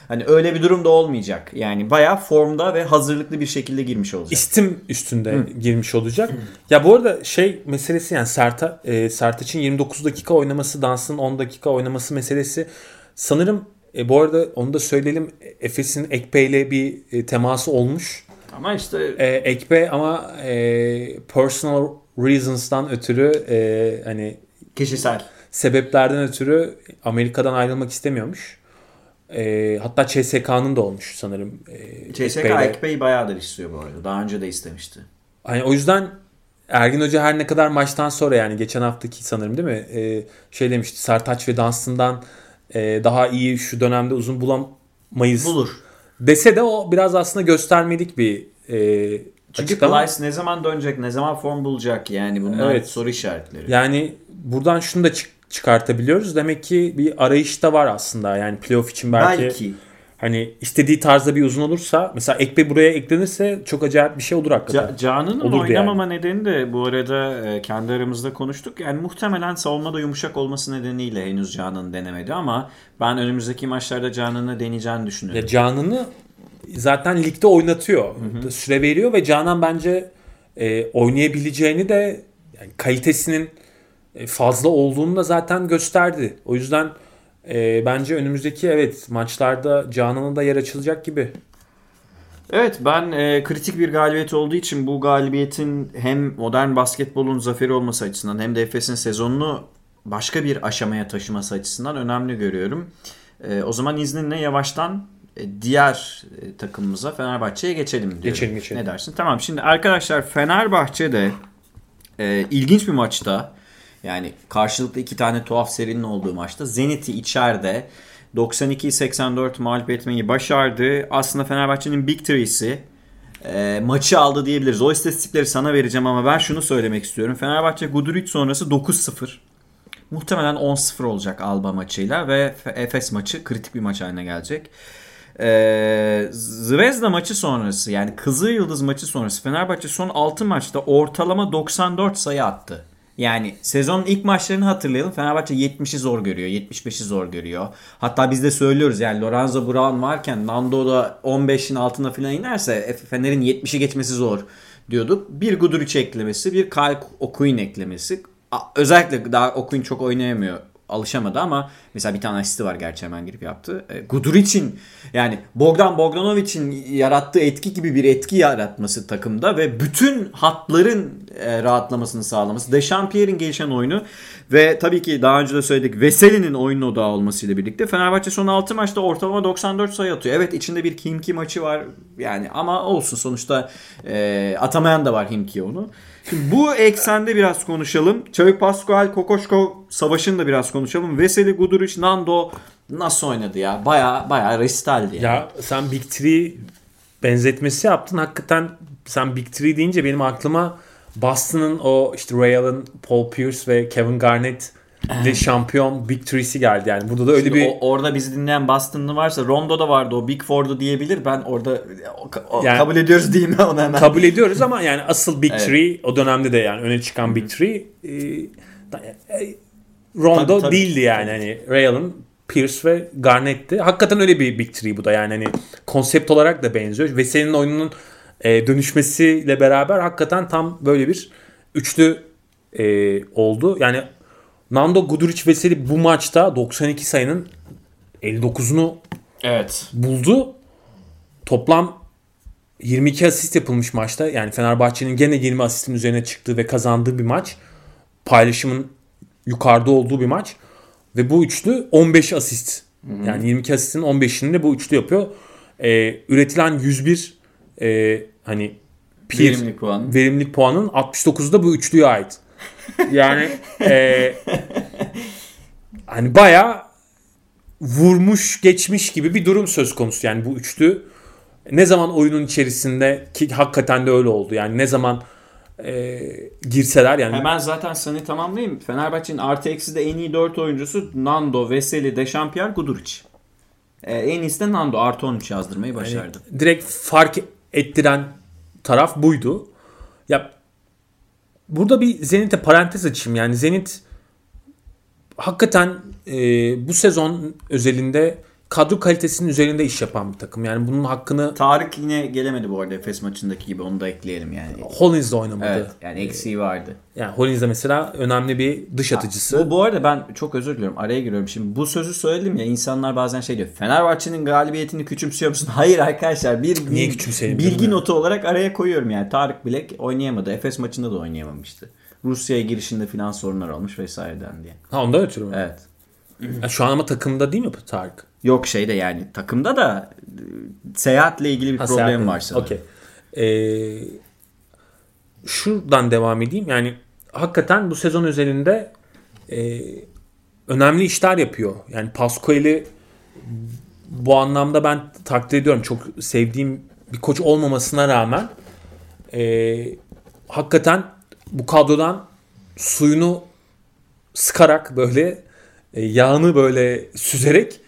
A: Hani öyle bir durum da olmayacak. Yani bayağı formda ve hazırlıklı bir şekilde girmiş olacak.
B: İstim üstünde girmiş olacak. Ya bu arada şey meselesi yani Serta, e, Sertaç'ın 29 dakika oynaması, Dans'ın 10 dakika oynaması meselesi sanırım e, bu arada onu da söyleyelim Efes'in Ekpe ile bir e, teması olmuş.
A: Ama işte
B: E, Ekpe ama e, personal reasons'tan ötürü e, hani
A: kişisel.
B: sebeplerden ötürü Amerika'dan ayrılmak istemiyormuş. E, hatta CSK'nın da olmuş sanırım. E,
A: CSK
B: Ekpe ile.
A: Ekpe'yi bayağıdır istiyor bu arada. Daha önce de istemişti.
B: Hani o yüzden Ergin Hoca her ne kadar maçtan sonra yani geçen haftaki sanırım değil mi? E, şey demişti Sertaç ve Dunstan'dan e, daha iyi şu dönemde uzun bulamayız
A: Bulur.
B: Dese de o biraz aslında göstermelik bir e,
A: Çünkü
B: açıklama.
A: Plyce ne zaman dönecek, ne zaman form bulacak yani bunlar
B: Evet.
A: soru işaretleri.
B: Yani buradan şunu da çık- çıkartabiliyoruz. Demek ki bir arayış da var aslında. Yani playoff için belki,
A: Belki.
B: Hani istediği tarzda bir uzun olursa mesela Ekpe buraya eklenirse çok acayip bir şey olur hakikaten.
A: Ca- Canan'ın
B: Olurdu
A: oynamama nedeni de bu arada e, kendi aramızda konuştuk. Yani muhtemelen savunmada yumuşak olması nedeniyle henüz Canan'ı denemedi ama ben önümüzdeki maçlarda Canan'ı deneyeceğini düşünüyorum.
B: Ya Canan'ı zaten ligde oynatıyor. Süre veriyor ve Canan bence e, oynayabileceğini de yani kalitesinin e, fazla olduğunu da zaten gösterdi. O yüzden e, bence önümüzdeki evet maçlarda Canan'a da yer açılacak gibi.
A: Evet ben e, kritik bir galibiyet olduğu için bu galibiyetin hem modern basketbolun zaferi olması açısından hem de Efes'in sezonunu başka bir aşamaya taşıması açısından önemli görüyorum. E, o zaman izninle yavaştan e, diğer e, takımımıza Fenerbahçe'ye geçelim diyorum.
B: Geçelim, geçelim.
A: Ne dersin? Tamam şimdi arkadaşlar Fenerbahçe'de e, ilginç bir maçta yani karşılıklı iki tane tuhaf serinin olduğu maçta Zenit'i içeride 92-84 mağlup etmeyi başardı. Aslında Fenerbahçe'nin Big Three'si e, maçı aldı diyebiliriz. O istatistikleri sana vereceğim ama ben şunu söylemek istiyorum. Fenerbahçe Guduric sonrası 9-0. Muhtemelen 10-0 olacak Alba maçıyla ve Efes maçı kritik bir maç haline gelecek. Ee, Zvezda maçı sonrası yani Kızıl Yıldız maçı sonrası Fenerbahçe son 6 maçta ortalama 94 sayı attı. Yani sezonun ilk maçlarını hatırlayalım. Fenerbahçe 70'i zor görüyor. 75'i zor görüyor. Hatta biz de söylüyoruz yani Lorenzo Brown varken Nando da 15'in altına falan inerse Fener'in 70'i geçmesi zor diyorduk. Bir Guduric eklemesi, bir Kyle Okuyun eklemesi. Özellikle daha Okuyun çok oynayamıyor alışamadı ama mesela bir tane asisti var gerçi hemen girip yaptı. E, Guduric'in yani Bogdan Bogdanovic'in yarattığı etki gibi bir etki yaratması takımda ve bütün hatların e, rahatlamasını sağlaması. Dechampierre'in gelişen oyunu ve tabii ki daha önce de söyledik Veseli'nin oyunun odağı olmasıyla birlikte Fenerbahçe son 6 maçta ortalama 94 sayı atıyor. Evet içinde bir Himki maçı var yani ama olsun sonuçta e, atamayan da var Himki onu. Şimdi bu eksende biraz konuşalım. Çavik Pascual, Kokoşko savaşını da biraz konuşalım. Veseli, Guduric, Nando nasıl oynadı ya? Baya baya restaldi yani.
B: Ya sen Big Three benzetmesi yaptın. Hakikaten sen Big Three deyince benim aklıma Boston'ın o işte Ray Allen, Paul Pierce ve Kevin Garnett de şampiyon Big Three'si geldi yani. Burada da öyle
A: Şimdi
B: bir
A: o, orada bizi dinleyen Boston'lı varsa Rondo da vardı o Big Four'du diyebilir. Ben orada o, o,
B: Yani-
A: kabul ediyoruz diyeyim mi ona hemen.
B: kabul ediyoruz ama yani asıl Big
A: Evet.
B: Three o dönemde de yani öne çıkan Big Three e, e, Rondo
A: Tabii, tabii.
B: değildi yani hani Ray Allen, Pierce ve Garnett'ti. Hakikaten öyle bir Big Three bu da yani hani konsept olarak da benziyor. Ve senin oyununun e, dönüşmesiyle beraber hakikaten tam böyle bir üçlü e, oldu. Yani Nando Guduric Veseli bu maçta 92 sayının 59'unu
A: Evet.
B: buldu. Toplam 22 asist yapılmış maçta. Yani Fenerbahçe'nin gene 20 asistin üzerine çıktığı ve kazandığı bir maç. Paylaşımın yukarıda olduğu bir maç. Ve bu üçlü 15 asist. Yani 22 asistin 15'ini de bu üçlü yapıyor. Ee, üretilen 101 e, hani peer,
A: Verimlilik puanı.
B: verimlilik puanının 69'u da bu üçlüye ait. Yani e, hani bayağı vurmuş geçmiş gibi bir durum söz konusu. Yani bu üçlü ne zaman oyunun içerisinde ki hakikaten de öyle oldu. Yani ne zaman e, girseler yani
A: Hemen zaten seni tamamlayayım. Fenerbahçe'nin artı eksi de en iyi 4 oyuncusu Nando, Veseli, Dechampierre, Guduric. Ee, en iyisi de Nando. Artı 13 yazdırmayı başardı.
B: direkt fark ettiren taraf buydu. Ya burada bir Zenit'e parantez açayım. Yani Zenit hakikaten e, bu sezon özelinde kadro kalitesinin üzerinde iş yapan bir takım. Yani bunun hakkını
A: Tarık yine gelemedi bu arada Efes maçındaki gibi onu da ekleyelim yani.
B: Hollins de oynamadı.
A: Evet yani eksiği vardı.
B: Yani Hollins de mesela önemli bir dış atıcısı.
A: Bu, bu arada ben çok özür diliyorum araya giriyorum. Şimdi bu sözü söyledim ya insanlar bazen şey diyor. Fenerbahçe'nin galibiyetini küçümsüyor musun? [laughs] Hayır arkadaşlar bir
B: Niye
A: bilgi
B: ya?
A: notu olarak araya koyuyorum yani. Tarık Bilek oynayamadı. Efes maçında da oynayamamıştı. Rusya'ya girişinde filan sorunlar olmuş vesaireden diye.
B: Ha ondan ötürü mü?
A: Evet.
B: Ya şu an ama takımda değil mi Tarık?
A: Yok şeyde yani takımda da e, seyahatle ilgili bir
B: Ha,
A: problem var sanırım.
B: Okey. Ee, şuradan devam edeyim. Yani hakikaten bu sezon özelinde e, önemli işler yapıyor. Yani Pascual'i bu anlamda ben takdir ediyorum. Çok sevdiğim bir koç olmamasına rağmen e, hakikaten bu kadrodan suyunu sıkarak böyle e, yağını böyle süzerek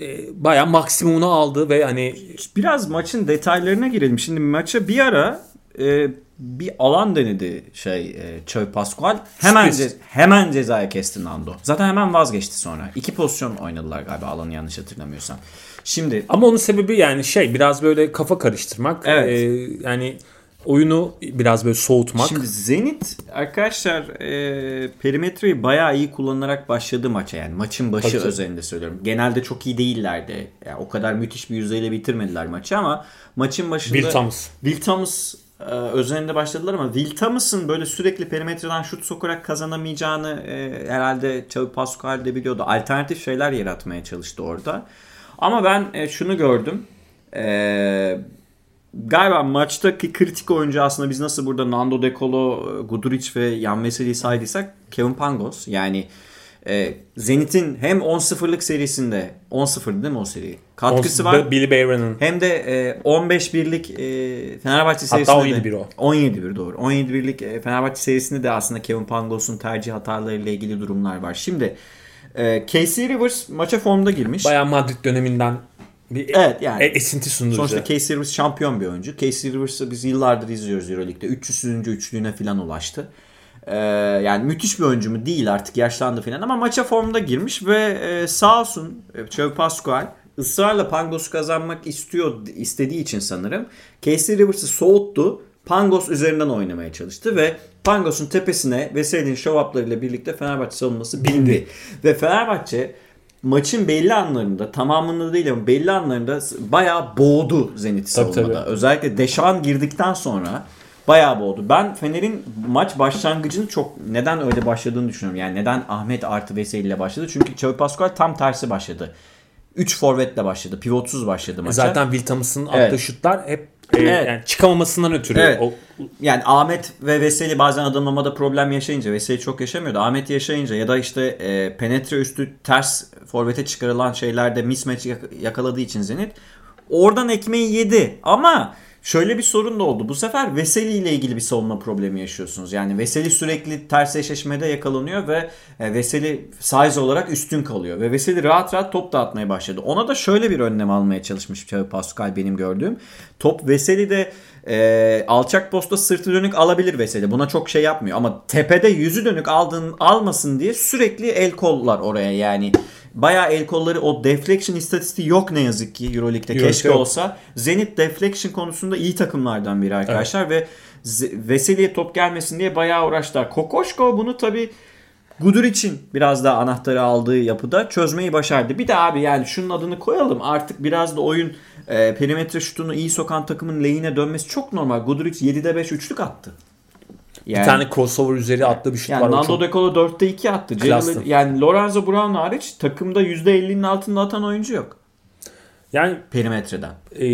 B: e, bayağı maksimumunu aldı ve hani
A: Biraz maçın detaylarına girelim. Şimdi maça bir ara e, bir alan denedi şey e, Çöy Pascual. Hemen ce- hemen cezaya kesti Nando. Zaten hemen vazgeçti sonra. İki pozisyon oynadılar galiba alanı yanlış hatırlamıyorsam. Şimdi
B: Ama onun sebebi yani şey biraz böyle kafa karıştırmak.
A: Evet.
B: Ee, yani oyunu biraz böyle soğutmak.
A: Şimdi Zenit arkadaşlar e, perimetreyi bayağı iyi kullanarak başladı maça yani maçın başı
B: Tabii
A: özelinde söylüyorum. Genelde çok iyi değillerdi. Yani o kadar müthiş bir yüzdeyle bitirmediler maçı ama maçın başında
B: Will Thomas.
A: Will Thomas e, özelinde başladılar ama Will Thomas'ın böyle sürekli perimetreden şut sokarak kazanamayacağını e, herhalde Xavi Pascual de biliyordu. Alternatif şeyler yaratmaya çalıştı orada. Ama ben e, şunu gördüm. E, galiba maçtaki kritik oyuncu aslında biz nasıl burada Nando De Colo, Guduric ve Yan Veseli'yi saydıysak Kevin Pangos. Yani e, Zenit'in hem 10-0'lık serisinde 10-0 değil mi o seri? Katkısı var.
B: Billy Bayron'ın
A: Hem de e, 15 birlik e, Fenerbahçe
B: Hatta
A: serisinde
B: 17-1
A: de,
B: o.
A: 17 bir doğru. 17 birlik e, Fenerbahçe serisinde de aslında Kevin Pangos'un tercih hatalarıyla ilgili durumlar var. Şimdi e, KC Rivers maça formda girmiş.
B: bayağı Madrid döneminden bir
A: Evet, yani.
B: e- esinti sundu
A: Sonuçta
B: bize.
A: KC Rivers şampiyon bir oyuncu. KC Rivers'ı biz yıllardır izliyoruz Euroleague'de. 300. üçlüğüne falan ulaştı. Ee, yani müthiş bir oyuncu mu değil artık yaşlandı falan ama maça formda girmiş ve e, sağ olsun e, Joe Pascual ısrarla Pangos'u kazanmak istiyor istediği için sanırım Casey Rivers'ı soğuttu. Pangos üzerinden oynamaya çalıştı ve Pangos'un tepesine Veseli'nin show up'larıyla birlikte Fenerbahçe savunması bindi. ve Fenerbahçe maçın belli anlarında tamamında değil ama belli anlarında bayağı boğdu Zenit
B: Tabii,
A: savunmada.
B: tabii.
A: Özellikle Deşan girdikten sonra bayağı boğdu. Ben Fener'in maç başlangıcını çok neden öyle başladığını düşünüyorum. Yani neden Ahmet artı Veseli ile başladı? Çünkü Xavi Pascual tam tersi başladı. 3 forvetle başladı. Pivotsuz başladı maça.
B: Zaten Will Thomas'ın attığı
A: Evet.
B: şutlar hep e,
A: Evet.
B: yani çıkamamasından ötürü.
A: Evet.
B: O,
A: Yani Ahmet ve Veseli bazen adımlamada problem yaşayınca Veseli çok yaşamıyordu. Ahmet yaşayınca ya da işte e, penetre üstü ters forvete çıkarılan şeylerde mismatch yak- yakaladığı için Zenit oradan ekmeği yedi. Ama şöyle bir sorun da oldu. Bu sefer Veseli ile ilgili bir savunma problemi yaşıyorsunuz. Yani Veseli sürekli ters eşleşmede yakalanıyor ve e, Veseli size olarak üstün kalıyor. Ve Veseli rahat rahat top dağıtmaya başladı. Ona da şöyle bir önlem almaya çalışmış Xavi Pascal benim gördüğüm. Top Veseli'de e, alçak posta sırtı dönük alabilir Veseli. Buna çok şey yapmıyor. Ama tepede yüzü dönük aldığın almasın diye sürekli el kollar oraya yani. Bayağı el kolları o deflection istatistiği yok ne yazık ki Euroleague'de.
B: Yok,
A: Keşke
B: yok.
A: olsa. Zenit deflection konusunda iyi takımlardan biri arkadaşlar ve Z- Veseli'ye top gelmesin diye bayağı uğraştılar. Kokoşko bunu tabi Gudur için biraz daha anahtarı aldığı yapıda çözmeyi başardı. Bir de abi yani şunun adını koyalım. Artık biraz da oyun e, perimetre şutunu iyi sokan takımın lehine dönmesi çok normal. Guduric 7'de 5 üçlük attı. Yani,
B: bir tane crossover üzeri attığı bir şut
A: yani
B: var.
A: Nando
B: çok-
A: De Colo 4'te 2 attı. Jalen- yani Lorenzo Brown hariç takımda %50'nin altında atan oyuncu yok.
B: Yani
A: Perimetreden.
B: e,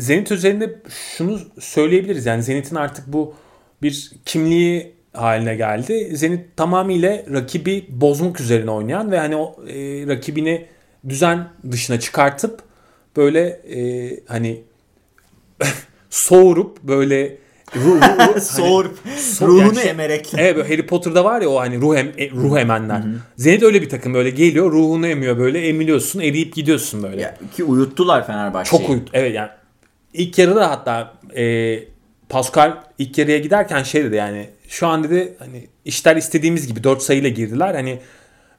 B: Zenit üzerinde şunu söyleyebiliriz. Yani Zenit'in artık bu bir kimliği haline geldi. Zenit tamamıyla rakibi bozmak üzerine oynayan ve hani o e, rakibini düzen dışına çıkartıp böyle e, hani [laughs] soğurup böyle ruh, ruh- [laughs] hani-
A: Soğurup
B: so-
A: ruhunu
B: yani
A: emerek. [laughs]
B: Evet böyle Harry Potter'da var ya o hani ruh, em, e, ruh emenler. Zenit öyle bir takım böyle geliyor ruhunu emiyor böyle emiliyorsun eriyip gidiyorsun böyle.
A: Ya, ki uyuttular Fenerbahçe'yi.
B: Çok uyut. Evet yani ilk yarıda hatta e, Pascal ilk yarıya giderken şey dedi yani şu an dedi hani işler istediğimiz gibi 4 sayıyla girdiler. Hani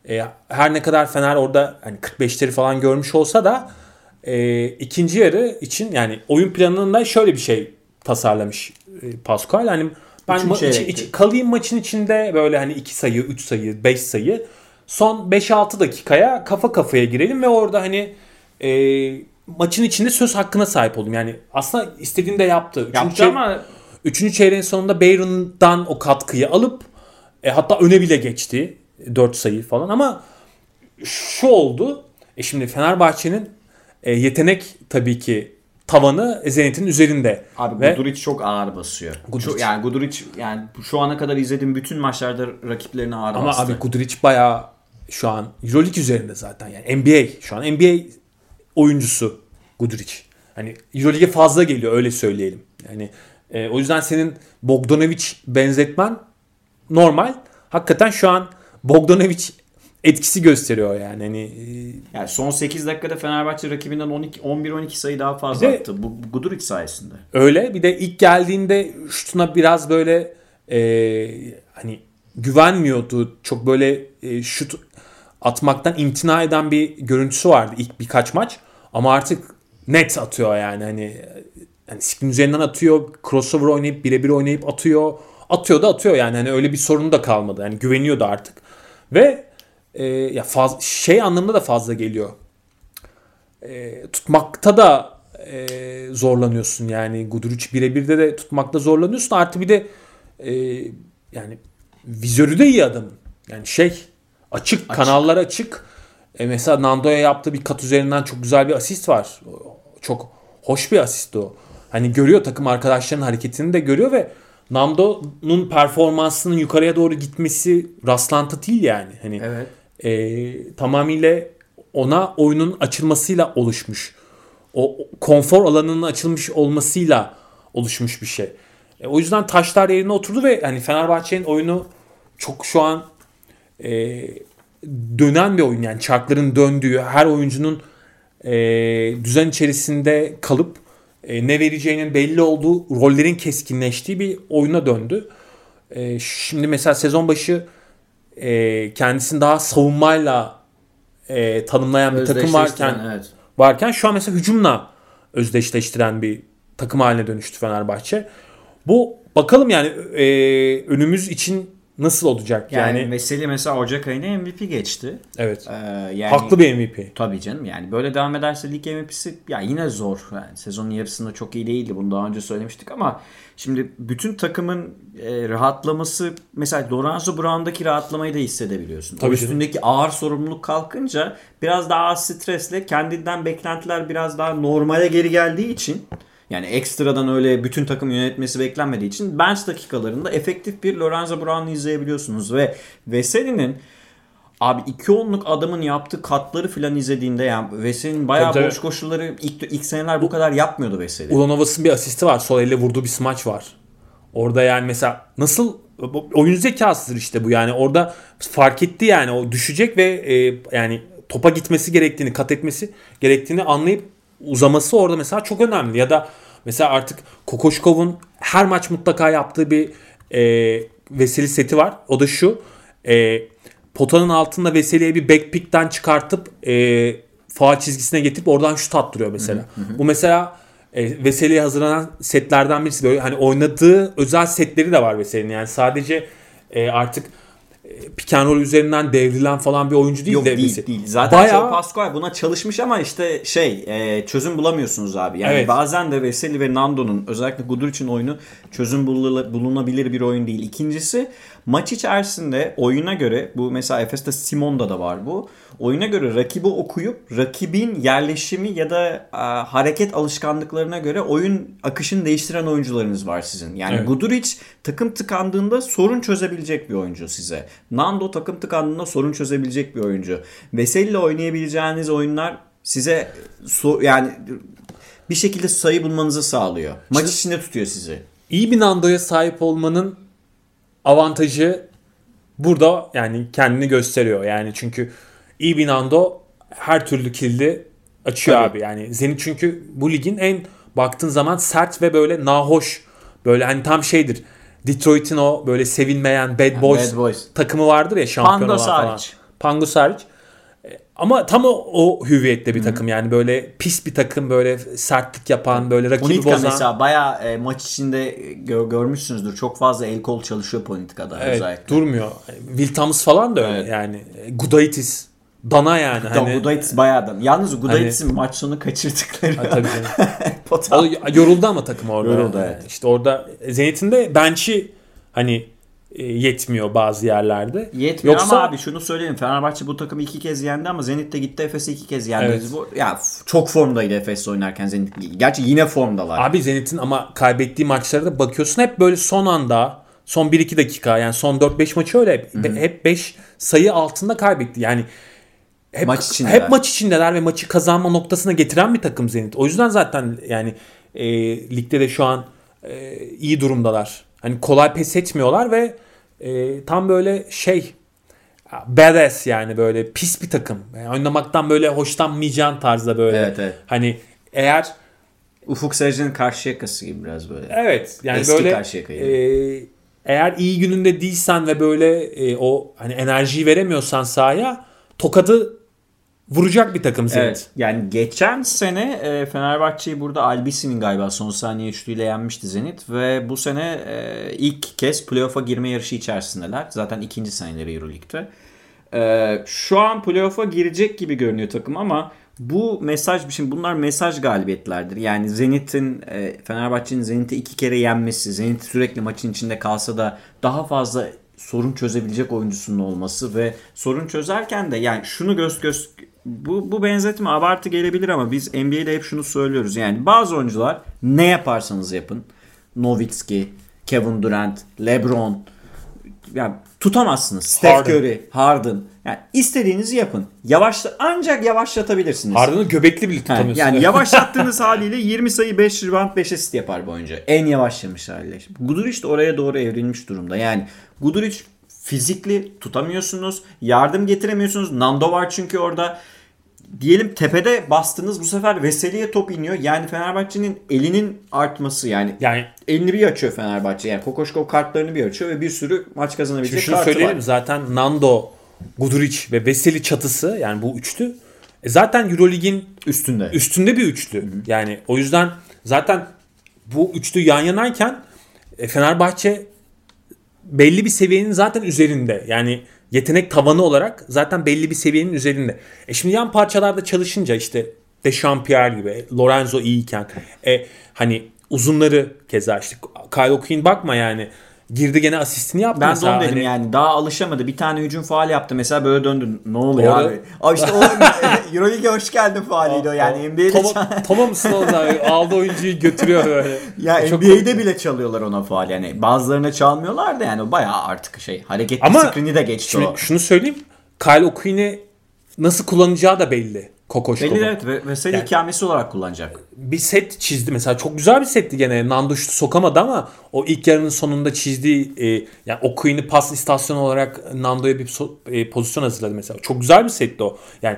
B: e, her ne kadar Fener orada hani 45'leri falan görmüş olsa da e, ikinci yarı için yani oyun planında şöyle bir şey tasarlamış e, Pascal. Hani ben ma-
A: çeyrekte.
B: içi- kalayım maçın içinde böyle hani 2 sayı, 3 sayı, 5 sayı. Son 5-6 dakikaya kafa kafaya girelim ve orada hani e, maçın içinde söz hakkına sahip oldum. Yani aslında istediğini de yaptı. Üçüncü,
A: Yaptı
B: çey-
A: ama
B: üçüncü çeyreğin sonunda Bayron'dan o katkıyı alıp e, hatta öne bile geçti. 4 sayı falan ama şu oldu. E şimdi Fenerbahçe'nin e, yetenek tabii ki tavanı Zenit'in üzerinde.
A: Abi
B: Ve-
A: Guduric çok ağır basıyor.
B: Guduric.
A: Çok- yani Guduric yani şu ana kadar izlediğim bütün maçlarda rakiplerine ağır
B: Ama
A: bastı.
B: abi Guduric bayağı şu an Euroleague üzerinde zaten yani NBA şu an NBA oyuncusu Guduric. Hani Euroleague'e fazla geliyor öyle söyleyelim. Yani e, o yüzden senin Bogdanovic benzetmen normal. Hakikaten şu an Bogdanovic etkisi gösteriyor yani. Hani e,
A: yani son 8 dakikada Fenerbahçe rakibinden 12 11-12 sayı daha fazla
B: de-
A: attı. Bu, Guduric sayesinde.
B: Öyle. Bir de ilk geldiğinde şutuna biraz böyle e, hani güvenmiyordu. Çok böyle e, şut atmaktan imtina eden bir görüntüsü vardı ilk birkaç maç. Ama artık net atıyor yani. Hani yani screen üzerinden atıyor. Crossover oynayıp birebir oynayıp atıyor. Atıyor da atıyor yani. Hani öyle bir sorunu da kalmadı. Yani güveniyordu artık. Ve e, ya faz, şey anlamında da fazla geliyor. E, tutmakta da e, zorlanıyorsun yani. Guduric birebir de de tutmakta zorlanıyorsun. Artı bir de e, yani vizörü de iyi adamın. Yani şey açık, kanallar açık. E, mesela Nando'ya yaptığı bir kat üzerinden çok güzel bir asist var. Çok hoş bir asist o. Hani görüyor takım arkadaşlarının hareketini de görüyor ve Nando'nun performansının yukarıya doğru gitmesi rastlantı değil yani. Hani
A: Evet.
B: E, tamamıyla ona oyunun açılmasıyla oluşmuş. O konfor alanının açılmış olmasıyla oluşmuş bir şey. E, o yüzden taşlar yerine oturdu ve hani Fenerbahçe'nin oyunu çok şu an e, dönen bir oyun yani çarkların döndüğü her oyuncunun e, düzen içerisinde kalıp e, ne vereceğinin belli olduğu rollerin keskinleştiği bir oyuna döndü. e, şimdi mesela sezon başı e, kendisini daha savunmayla e, tanımlayan bir takım varken
A: evet.
B: varken şu an mesela hücumla özdeşleştiren bir takım haline dönüştü Fenerbahçe. Bu bakalım yani e, önümüz için nasıl olacak
A: Yani,
B: yani,
A: Veseli mesela Ocak ayında MVP geçti.
B: evet.
A: Ee, yani,
B: Haklı bir MVP.
A: Tabii canım yani böyle devam ederse lig MVP'si ya yine zor. Yani sezonun yarısında çok iyi değildi bunu daha önce söylemiştik ama şimdi bütün takımın e, rahatlaması mesela Lorenzo Brown'daki rahatlamayı da hissedebiliyorsun.
B: Tabii
A: o
B: canım.
A: üstündeki ağır sorumluluk kalkınca biraz daha az stresle kendinden beklentiler biraz daha normale geri geldiği için yani ekstradan öyle bütün takım yönetmesi beklenmediği için bench dakikalarında efektif bir Lorenzo Brown'u izleyebiliyorsunuz ve Veseli'nin Abi iki onluk adamın yaptığı katları filan izlediğinde yani Veseli'nin bayağı
B: Tabii,
A: boş koşulları ilk, ilk seneler bu kadar yapmıyordu Veseli.
B: Ulanovas'ın bir asisti var. Sol elle vurduğu bir smaç var. Orada yani mesela nasıl oyun zekasıdır işte bu yani orada fark etti yani o düşecek ve e, yani topa gitmesi gerektiğini kat etmesi gerektiğini anlayıp uzaması orada mesela çok önemli ya da mesela artık Kokoşkov'un her maç mutlaka yaptığı bir e, Veseli seti var o da şu e, potanın altında Veseli'ye bir backpick'ten çıkartıp e, faal çizgisine getirip oradan şut attırıyor mesela. Bu mesela e, Veseli'ye hazırlanan setlerden birisi. Böyle hani oynadığı özel setleri de var Veseli'nin. Yani sadece e, artık pick and roll üzerinden devrilen falan bir oyuncu değil
A: Yok
B: de
A: değil değil. Zaten
B: Bayağı-
A: Joe Pascual buna çalışmış ama işte şey e, çözüm bulamıyorsunuz abi. Yani
B: Evet.
A: bazen de Veseli ve Nando'nun özellikle Guduric'in oyunu çözüm bulunabilir bir oyun değil. İkincisi maç içerisinde oyuna göre bu mesela Efes'te Simon'da da var bu. Oyuna göre rakibi okuyup rakibin yerleşimi ya da a, hareket alışkanlıklarına göre oyun akışını değiştiren oyuncularınız var sizin. Yani
B: Evet.
A: Guduric takım tıkandığında sorun çözebilecek bir oyuncu size. Nando takım tıkandığında sorun çözebilecek bir oyuncu. Veseli ile oynayabileceğiniz oyunlar size so- yani bir şekilde sayı bulmanızı sağlıyor. Maç içinde tutuyor sizi.
B: İyi bir Nando'ya sahip olmanın avantajı burada yani kendini gösteriyor. Yani çünkü iyi Nando her türlü kilidi açıyor
A: Tabii.
B: abi. Yani Zenit çünkü bu ligin en baktığın zaman sert ve böyle nahoş böyle hani tam şeydir. Detroit'in o böyle sevilmeyen Bad Boys,
A: Bad Boys.
B: takımı vardır ya şampiyon
A: Pangos
B: olan falan.
A: hariç.
B: Pangos hariç. E, Ama tam o, o hüviyette bir takım yani böyle pis bir takım böyle sertlik yapan böyle rakibi
A: Ponitka
B: bozan.
A: mesela bayağı e, maç içinde gö- görmüşsünüzdür. Çok fazla el kol çalışıyor Ponitka'da
B: Evet,
A: özellikle.
B: durmuyor. Will Thomas falan da öyle
A: Evet.
B: yani. Gudaitis, Dana yani.
A: Da
B: Hani,
A: Gudaitis bayağı da. Yalnız Gudaitis'in maç sonu kaçırdıkları.
B: Ha, tabii canım. [laughs] O yoruldu ama takım orada.
A: Yoruldu, evet.
B: İşte orada Zenit'in de bench'i hani e, yetmiyor bazı yerlerde.
A: Yetmiyor
B: Yoksa
A: ama abi şunu söyleyeyim. Fenerbahçe bu takımı iki kez yendi ama Zenit de gitti Efes'i iki kez yendi.
B: Evet.
A: Bu, ya çok formdaydı Efes'le oynarken Zenit. Gerçi yine formdalar.
B: abi Zenit'in ama kaybettiği maçlara da bakıyorsun hep böyle son anda son 1-2 dakika yani son 4-5 maçı öyle hep, hep 5 sayı altında kaybetti. Yani hep
A: Maç içindeler.
B: hep maç içindeler ve maçı kazanma noktasına getiren bir takım Zenit. O yüzden zaten yani e, ligde de şu an e, iyi durumdalar. Hani kolay pes etmiyorlar ve e, tam böyle şey badass yani böyle pis bir takım. Yani oynamaktan böyle hoşlanmayacağın tarzda böyle.
A: Evet, evet.
B: Hani eğer
A: Ufuk Sarıcı'nın karşı yakası gibi biraz böyle.
B: Evet yani
A: Eski
B: böyle
A: Karşıyaka gibi.
B: e, eğer iyi gününde değilsen ve böyle e, o hani enerjiyi veremiyorsan sahaya tokadı vuracak bir takım Zenit.
A: Evet. Yani geçen sene e, Fenerbahçe'yi burada Albisi'nin galiba son saniye üçlüyle yenmişti Zenit ve bu sene e, ilk kez playoff'a girme yarışı içerisindeler. Zaten ikinci seneleri Euroleague'de. E, şu an playoff'a girecek gibi görünüyor takım ama bu mesaj, şimdi bunlar mesaj galibiyetlerdir. Yani Zenit'in, e, Fenerbahçe'nin Zenit'i iki kere yenmesi, Zenit sürekli maçın içinde kalsa da daha fazla sorun çözebilecek oyuncusunun olması ve sorun çözerken de yani şunu göz göz bu, bu benzetme abartı gelebilir ama biz NBA'de hep şunu söylüyoruz. Yani bazı oyuncular ne yaparsanız yapın. Nowitzki, Kevin Durant, LeBron yani tutamazsınız. Steph
B: Harden.
A: Curry, Harden. Yani istediğinizi yapın. Yavaşla ancak yavaşlatabilirsiniz.
B: Harden'ı göbekli bile tutamıyorsun.
A: yani [laughs] yavaşlattığınız haliyle 20 sayı 5 rebound 5 asist yapar bu oyuncu. En yavaşlamış haliyle. Guduric de oraya doğru evrilmiş durumda. Yani Guduric fizikli tutamıyorsunuz. Yardım getiremiyorsunuz. Nando var çünkü orada diyelim tepede bastınız bu sefer Veseli'ye top iniyor. Yani Fenerbahçe'nin elinin artması yani
B: Yani
A: elini bir açıyor Fenerbahçe. Yani Kokoşkov kartlarını bir açıyor ve bir sürü maç kazanabilecek
B: Şimdi şunu söyleyelim
A: var.
B: zaten Nando, Guduric ve Veseli çatısı yani bu üçlü e zaten Eurolig'in
A: Üstünde.
B: üstünde bir üçlü. Yani o yüzden zaten bu üçlü yan yanayken e, Fenerbahçe belli bir seviyenin zaten üzerinde. Yani yetenek tavanı olarak zaten belli bir seviyenin üzerinde. E şimdi yan parçalarda çalışınca işte Dechampierre gibi, Lorenzo iyiyken e, hani uzunları keza işte Kyle O'Quinn bakma yani girdi gene asistini yaptı
A: Ben de
B: mesela.
A: onu dedim
B: Hani-
A: yani daha alışamadı. Bir tane hücum faal yaptı mesela böyle döndü. Ne oluyor
B: Doğru.
A: abi? Abi işte o [laughs] Euroleague'e hoş geldin faaliydi o yani. NBA'de
B: mısın oğlum abi? Aldı oyuncuyu götürüyor böyle. [laughs]
A: ya
B: Çok
A: NBA'de bile çalıyorlar ona faal yani. Bazılarına çalmıyorlar da yani bayağı artık şey hareketli
B: Ama
A: screen'i de geçti
B: Şimdi
A: o.
B: şunu söyleyeyim. Kyle O'Quinn'i nasıl kullanacağı da belli. Kokoşkov'un.
A: Belli evet ve Veseli
B: Yani-
A: ikamesi olarak kullanacak.
B: Bir set çizdi mesela. Çok güzel bir setti gene. Nando şutu sokamadı ama o ilk yarının sonunda çizdiği e, yani O'Quinn'i pas istasyonu olarak Nando'ya bir so- e, pozisyon hazırladı mesela. Çok güzel bir setti o. Yani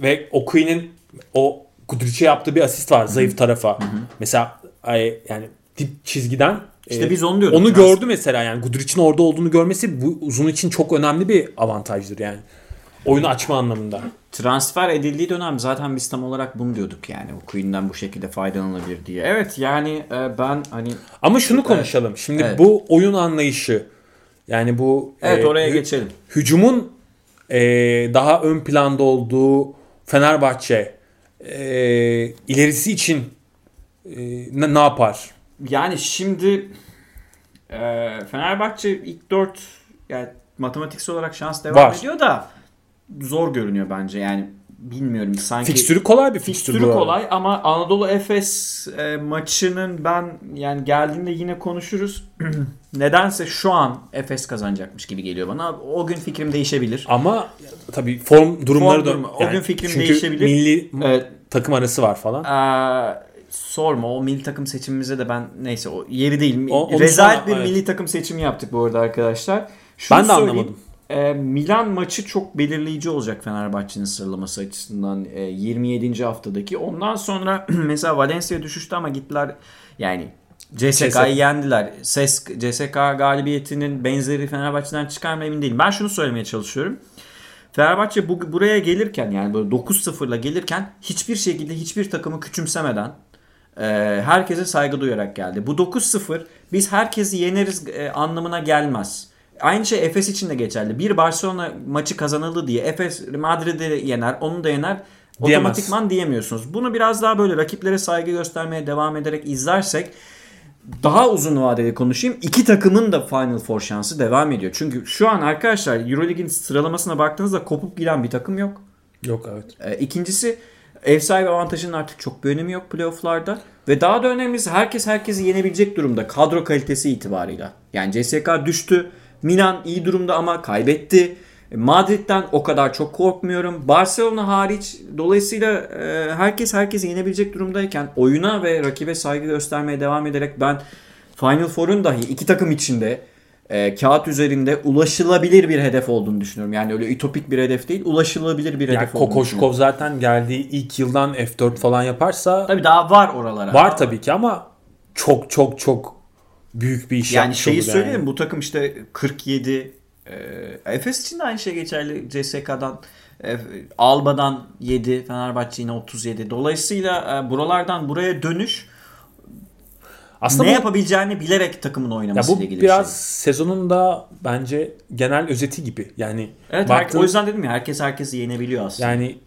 B: ve O'Quinn'in o Gudric'e yaptığı bir asist var zayıf tarafa. Mesela ay, yani dip çizgiden
A: İşte
B: e,
A: biz onu diyorduk.
B: Onu gördü mesela yani Gudric'in orada olduğunu görmesi bu uzun için çok önemli bir avantajdır yani. Oyunu açma anlamında.
A: Transfer edildiği dönem zaten biz tam olarak bunu diyorduk yani. O Queen'den bu şekilde faydalanılabilir diye. Evet yani e, ben hani
B: Ama şunu
A: Evet.
B: konuşalım. Şimdi
A: Evet.
B: bu oyun anlayışı yani bu
A: evet
B: e,
A: oraya
B: hü-
A: geçelim.
B: hücumun e, daha ön planda olduğu Fenerbahçe e, ilerisi için e, ne, ne yapar?
A: Yani şimdi e, Fenerbahçe ilk 4 yani matematiksel olarak şans devam
B: Var.
A: ediyor da zor görünüyor bence yani bilmiyorum sanki
B: Fikstürü kolay bir fikstür.
A: fikstürü kolay ama Anadolu Efes e, maçının ben yani geldiğinde yine konuşuruz. [clears throat] Nedense şu an Efes kazanacakmış gibi geliyor bana. O gün fikrim değişebilir.
B: Ama tabii form durumları da
A: durumu, o gün fikrim
B: çünkü
A: değişebilir.
B: milli
A: Evet.
B: takım arası var falan.
A: Ee, sorma o milli takım seçimimize de ben neyse o yeri değil.
B: O-
A: Rezalet
B: sonra-
A: bir
B: evet.
A: milli takım seçimi yaptık bu arada arkadaşlar. Şunu
B: Ben de
A: söyleyeyim,
B: anlamadım.
A: E, Milan maçı çok belirleyici olacak Fenerbahçe'nin sıralaması açısından e, 27. haftadaki. Ondan sonra [clears throat] mesela Valencia düşüştü ama gittiler yani CSK'yı
B: CSK.
A: yendiler. SES, CSK galibiyetinin benzeri Fenerbahçe'den çıkar mı emin değilim. Ben şunu söylemeye çalışıyorum. Fenerbahçe bu, buraya gelirken yani böyle 9-0'la gelirken hiçbir şekilde hiçbir takımı küçümsemeden e, herkese saygı duyarak geldi. Bu 9-0 biz herkesi yeneriz e, anlamına gelmez. Aynı şey Efes için de geçerli. Bir Barcelona maçı kazanıldı diye Efes Madrid'i yener, onu da yener.
B: Diyemez.
A: Otomatikman diyemiyorsunuz. Bunu biraz daha böyle rakiplere saygı göstermeye devam ederek izlersek daha uzun vadeli konuşayım. İki takımın da Final Four şansı devam ediyor. Çünkü şu an arkadaşlar Euroleague'in sıralamasına baktığınızda kopup giden bir takım yok.
B: Yok evet.
A: Ee, İkincisi ev sahibi avantajının artık çok bir önemi yok playofflarda. Ve daha da önemlisi herkes herkesi yenebilecek durumda kadro kalitesi itibarıyla. Yani CSK düştü. Milan iyi durumda ama kaybetti. Madrid'den o kadar çok korkmuyorum. Barcelona hariç dolayısıyla e, herkes herkesi yenebilecek durumdayken oyuna ve rakibe saygı göstermeye devam ederek ben Final Four'un dahi iki takım içinde e, kağıt üzerinde ulaşılabilir bir hedef olduğunu düşünüyorum. Yani öyle ütopik bir hedef değil, ulaşılabilir bir
B: Yani
A: hedef olduğunu düşünüyorum.
B: Kokoşkov zaten geldiği ilk yıldan F4 falan yaparsa
A: Tabii daha var oralara.
B: var tabii ki ama çok çok çok büyük bir iş
A: Yani
B: yapmış
A: şeyi söyleyeyim bu takım işte 47 e, Efes için de aynı şey geçerli. CSK'dan e, Alba'dan 7 Fenerbahçe yine 37. Dolayısıyla e, buralardan buraya dönüş
B: Aslında
A: ne
B: bu,
A: yapabileceğini bilerek takımın oynaması ile ilgili
B: biraz
A: bir şey.
B: sezonun da bence genel özeti gibi. Yani
A: Evet her-
B: baktığın-
A: o yüzden dedim ya herkes herkesi yenebiliyor aslında.
B: yani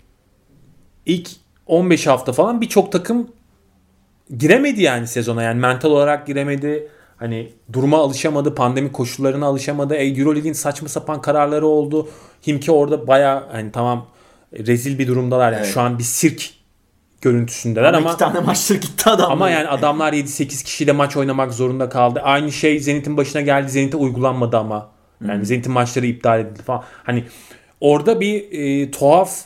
B: ilk 15 hafta falan birçok takım giremedi yani sezona. Yani mental olarak giremedi. Hani duruma alışamadı, pandemi koşullarına alışamadı. E, Euroleague'in saçma sapan kararları oldu. Himki orada baya hani tamam rezil bir durumdalar. Yani
A: Evet.
B: şu an bir sirk görüntüsündeler
A: ama,
B: ama
A: iki tane maçları gitti adamlar.
B: ama yani adamlar 7-8 kişiyle maç oynamak zorunda kaldı. Aynı şey Zenit'in başına geldi. Zenit'e uygulanmadı ama. Yani Zenit'in maçları iptal edildi falan. Hani orada bir e, tuhaf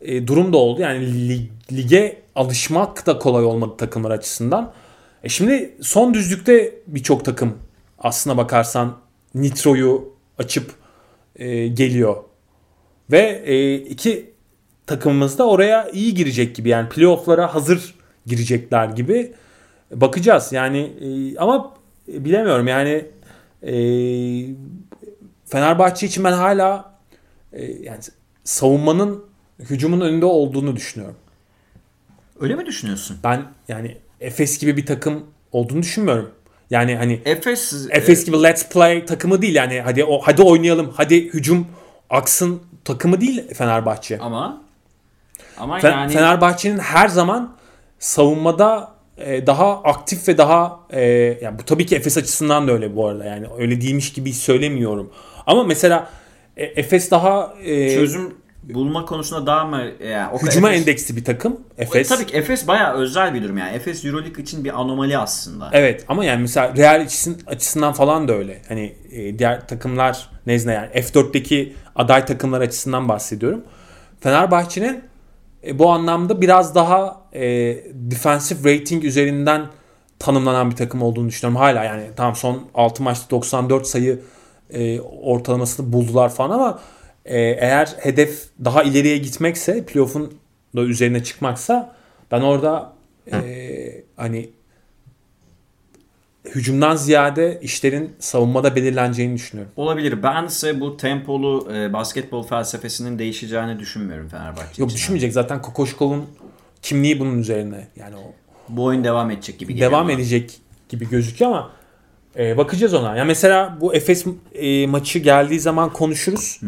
B: e, durum da oldu. Yani lig- lige alışmak da kolay olmadı takımlar açısından. E şimdi son düzlükte birçok takım aslına bakarsan Nitro'yu açıp e, geliyor. Ve e, iki takımımız da oraya iyi girecek gibi yani playoff'lara hazır girecekler gibi bakacağız. Yani e, ama bilemiyorum yani e, Fenerbahçe için ben hala e, yani savunmanın hücumun önünde olduğunu düşünüyorum.
A: Öyle mi düşünüyorsun?
B: Ben yani Efes gibi bir takım olduğunu düşünmüyorum. Yani hani
A: Efes
B: Efes gibi let's play takımı değil yani hadi o hadi oynayalım hadi hücum aksın takımı değil Fenerbahçe.
A: ama ama
B: Fe-
A: yani
B: Fenerbahçe'nin her zaman savunmada e, daha aktif ve daha e, yani bu tabii ki Efes açısından da öyle bu arada yani öyle değilmiş gibi söylemiyorum. Ama mesela e, Efes daha e,
A: çözüm bulma konusunda daha mı yani o
B: hücuma
A: Efes-
B: endeksli bir takım Efes.
A: Tabii ki Efes bayağı özel bir durum yani. Efes EuroLeague için bir anomali aslında.
B: Evet ama yani mesela Real açısın, açısından falan da öyle. Hani e, diğer takımlar nezdinde yani F4'teki aday takımlar açısından bahsediyorum. Fenerbahçe'nin e, bu anlamda biraz daha e, defensive rating üzerinden tanımlanan bir takım olduğunu düşünüyorum. Hala yani tam son 6 maçta 94 sayı e, ortalamasını buldular falan ama e, eğer hedef daha ileriye gitmekse playoff'un da üzerine çıkmaksa ben orada e, hani hücumdan ziyade işlerin savunmada belirleneceğini düşünüyorum.
A: Olabilir. Ben ise bu tempolu e, basketbol felsefesinin değişeceğini düşünmüyorum Fenerbahçe
B: Yok
A: için.
B: düşünmeyecek zaten Kokoşkov'un kimliği bunun üzerine. Yani o
A: Bu oyun devam edecek gibi geliyor
B: devam
A: bana.
B: edecek gibi gözüküyor ama e, bakacağız ona. Ya mesela bu Efes e, maçı geldiği zaman konuşuruz.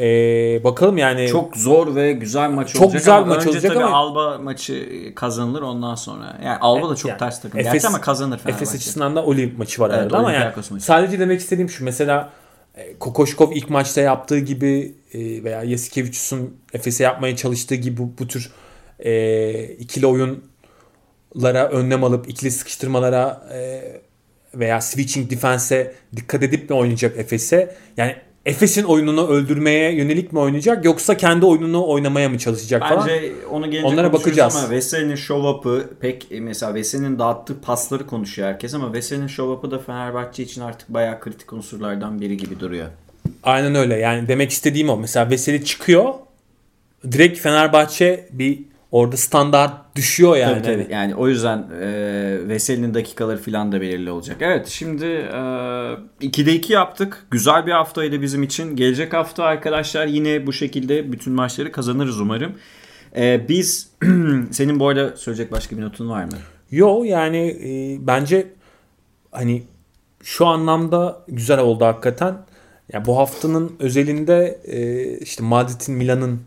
B: E, bakalım yani
A: Çok zor ve güzel maç
B: Çok
A: olacak
B: güzel
A: ama
B: maç
A: önce
B: olacak
A: tabii
B: ama-
A: Alba maçı kazanılır ondan sonra. Yani Alba da çok
B: Yani
A: ters takım.
B: Efes-
A: Gerçi ama kazanır Fenerbahçe.
B: Efes açısından da Oli maçı var
A: Evet,
B: arada ama yani
A: maçı.
B: sadece demek istediğim şu mesela e, Kokoşkov ilk maçta yaptığı gibi e, veya Yasikevicius'un Efes'e yapmaya çalıştığı gibi bu, bu tür e, ikili oyunlara önlem alıp ikili sıkıştırmalara e, veya switching defense'e dikkat edip mi oynayacak Efes'e? Yani Efes'in oyununu öldürmeye yönelik mi oynayacak yoksa kendi oyununu oynamaya mı çalışacak falan?
A: Bence onu gelince
B: Onlara bakacağız.
A: ama Veseli'nin show up'ı pek mesela Veseli'nin dağıttığı pasları konuşuyor herkes ama Veseli'nin show up'ı da Fenerbahçe için artık bayağı kritik unsurlardan biri gibi duruyor.
B: Aynen öyle. Yani demek istediğim o. Mesela Veseli çıkıyor. Direkt Fenerbahçe bir orada standart düşüyor yani.
A: Tabii tabii. Yani o yüzden e, Veseli'nin dakikaları falan da belirli olacak. Evet şimdi e, 2'de 2 yaptık. Güzel bir haftaydı bizim için. Gelecek hafta arkadaşlar yine bu şekilde bütün maçları kazanırız umarım. E, biz [clears throat] senin bu arada söyleyecek başka bir notun var mı?
B: Yo yani e, bence hani şu anlamda güzel oldu hakikaten. Ya bu haftanın özelinde e, işte Madrid'in, Milan'ın,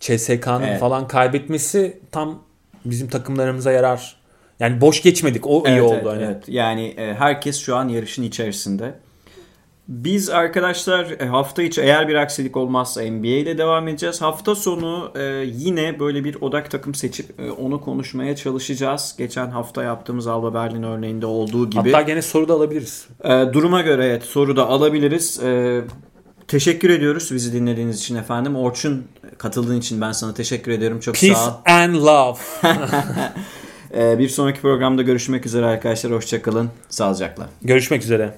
B: CSK'nın
A: Evet.
B: falan kaybetmesi tam bizim takımlarımıza yarar. Yani boş geçmedik. O iyi
A: Evet,
B: oldu
A: evet,
B: hani.
A: evet. Yani e, herkes şu an yarışın içerisinde. Biz arkadaşlar e, hafta içi eğer bir aksilik olmazsa NBA ile devam edeceğiz. Hafta sonu e, yine böyle bir odak takım seçip e, onu konuşmaya çalışacağız. Geçen hafta yaptığımız Alba Berlin örneğinde olduğu gibi.
B: Hatta gene soru da alabiliriz.
A: E, duruma göre evet soru da alabiliriz. E, teşekkür ediyoruz bizi dinlediğiniz için efendim. Orçun katıldığın için ben sana teşekkür ediyorum. Çok
B: Peace
A: sağ ol.
B: and love. [laughs]
A: E, bir sonraki programda görüşmek üzere arkadaşlar. Hoşçakalın. Sağlıcakla.
B: Görüşmek üzere.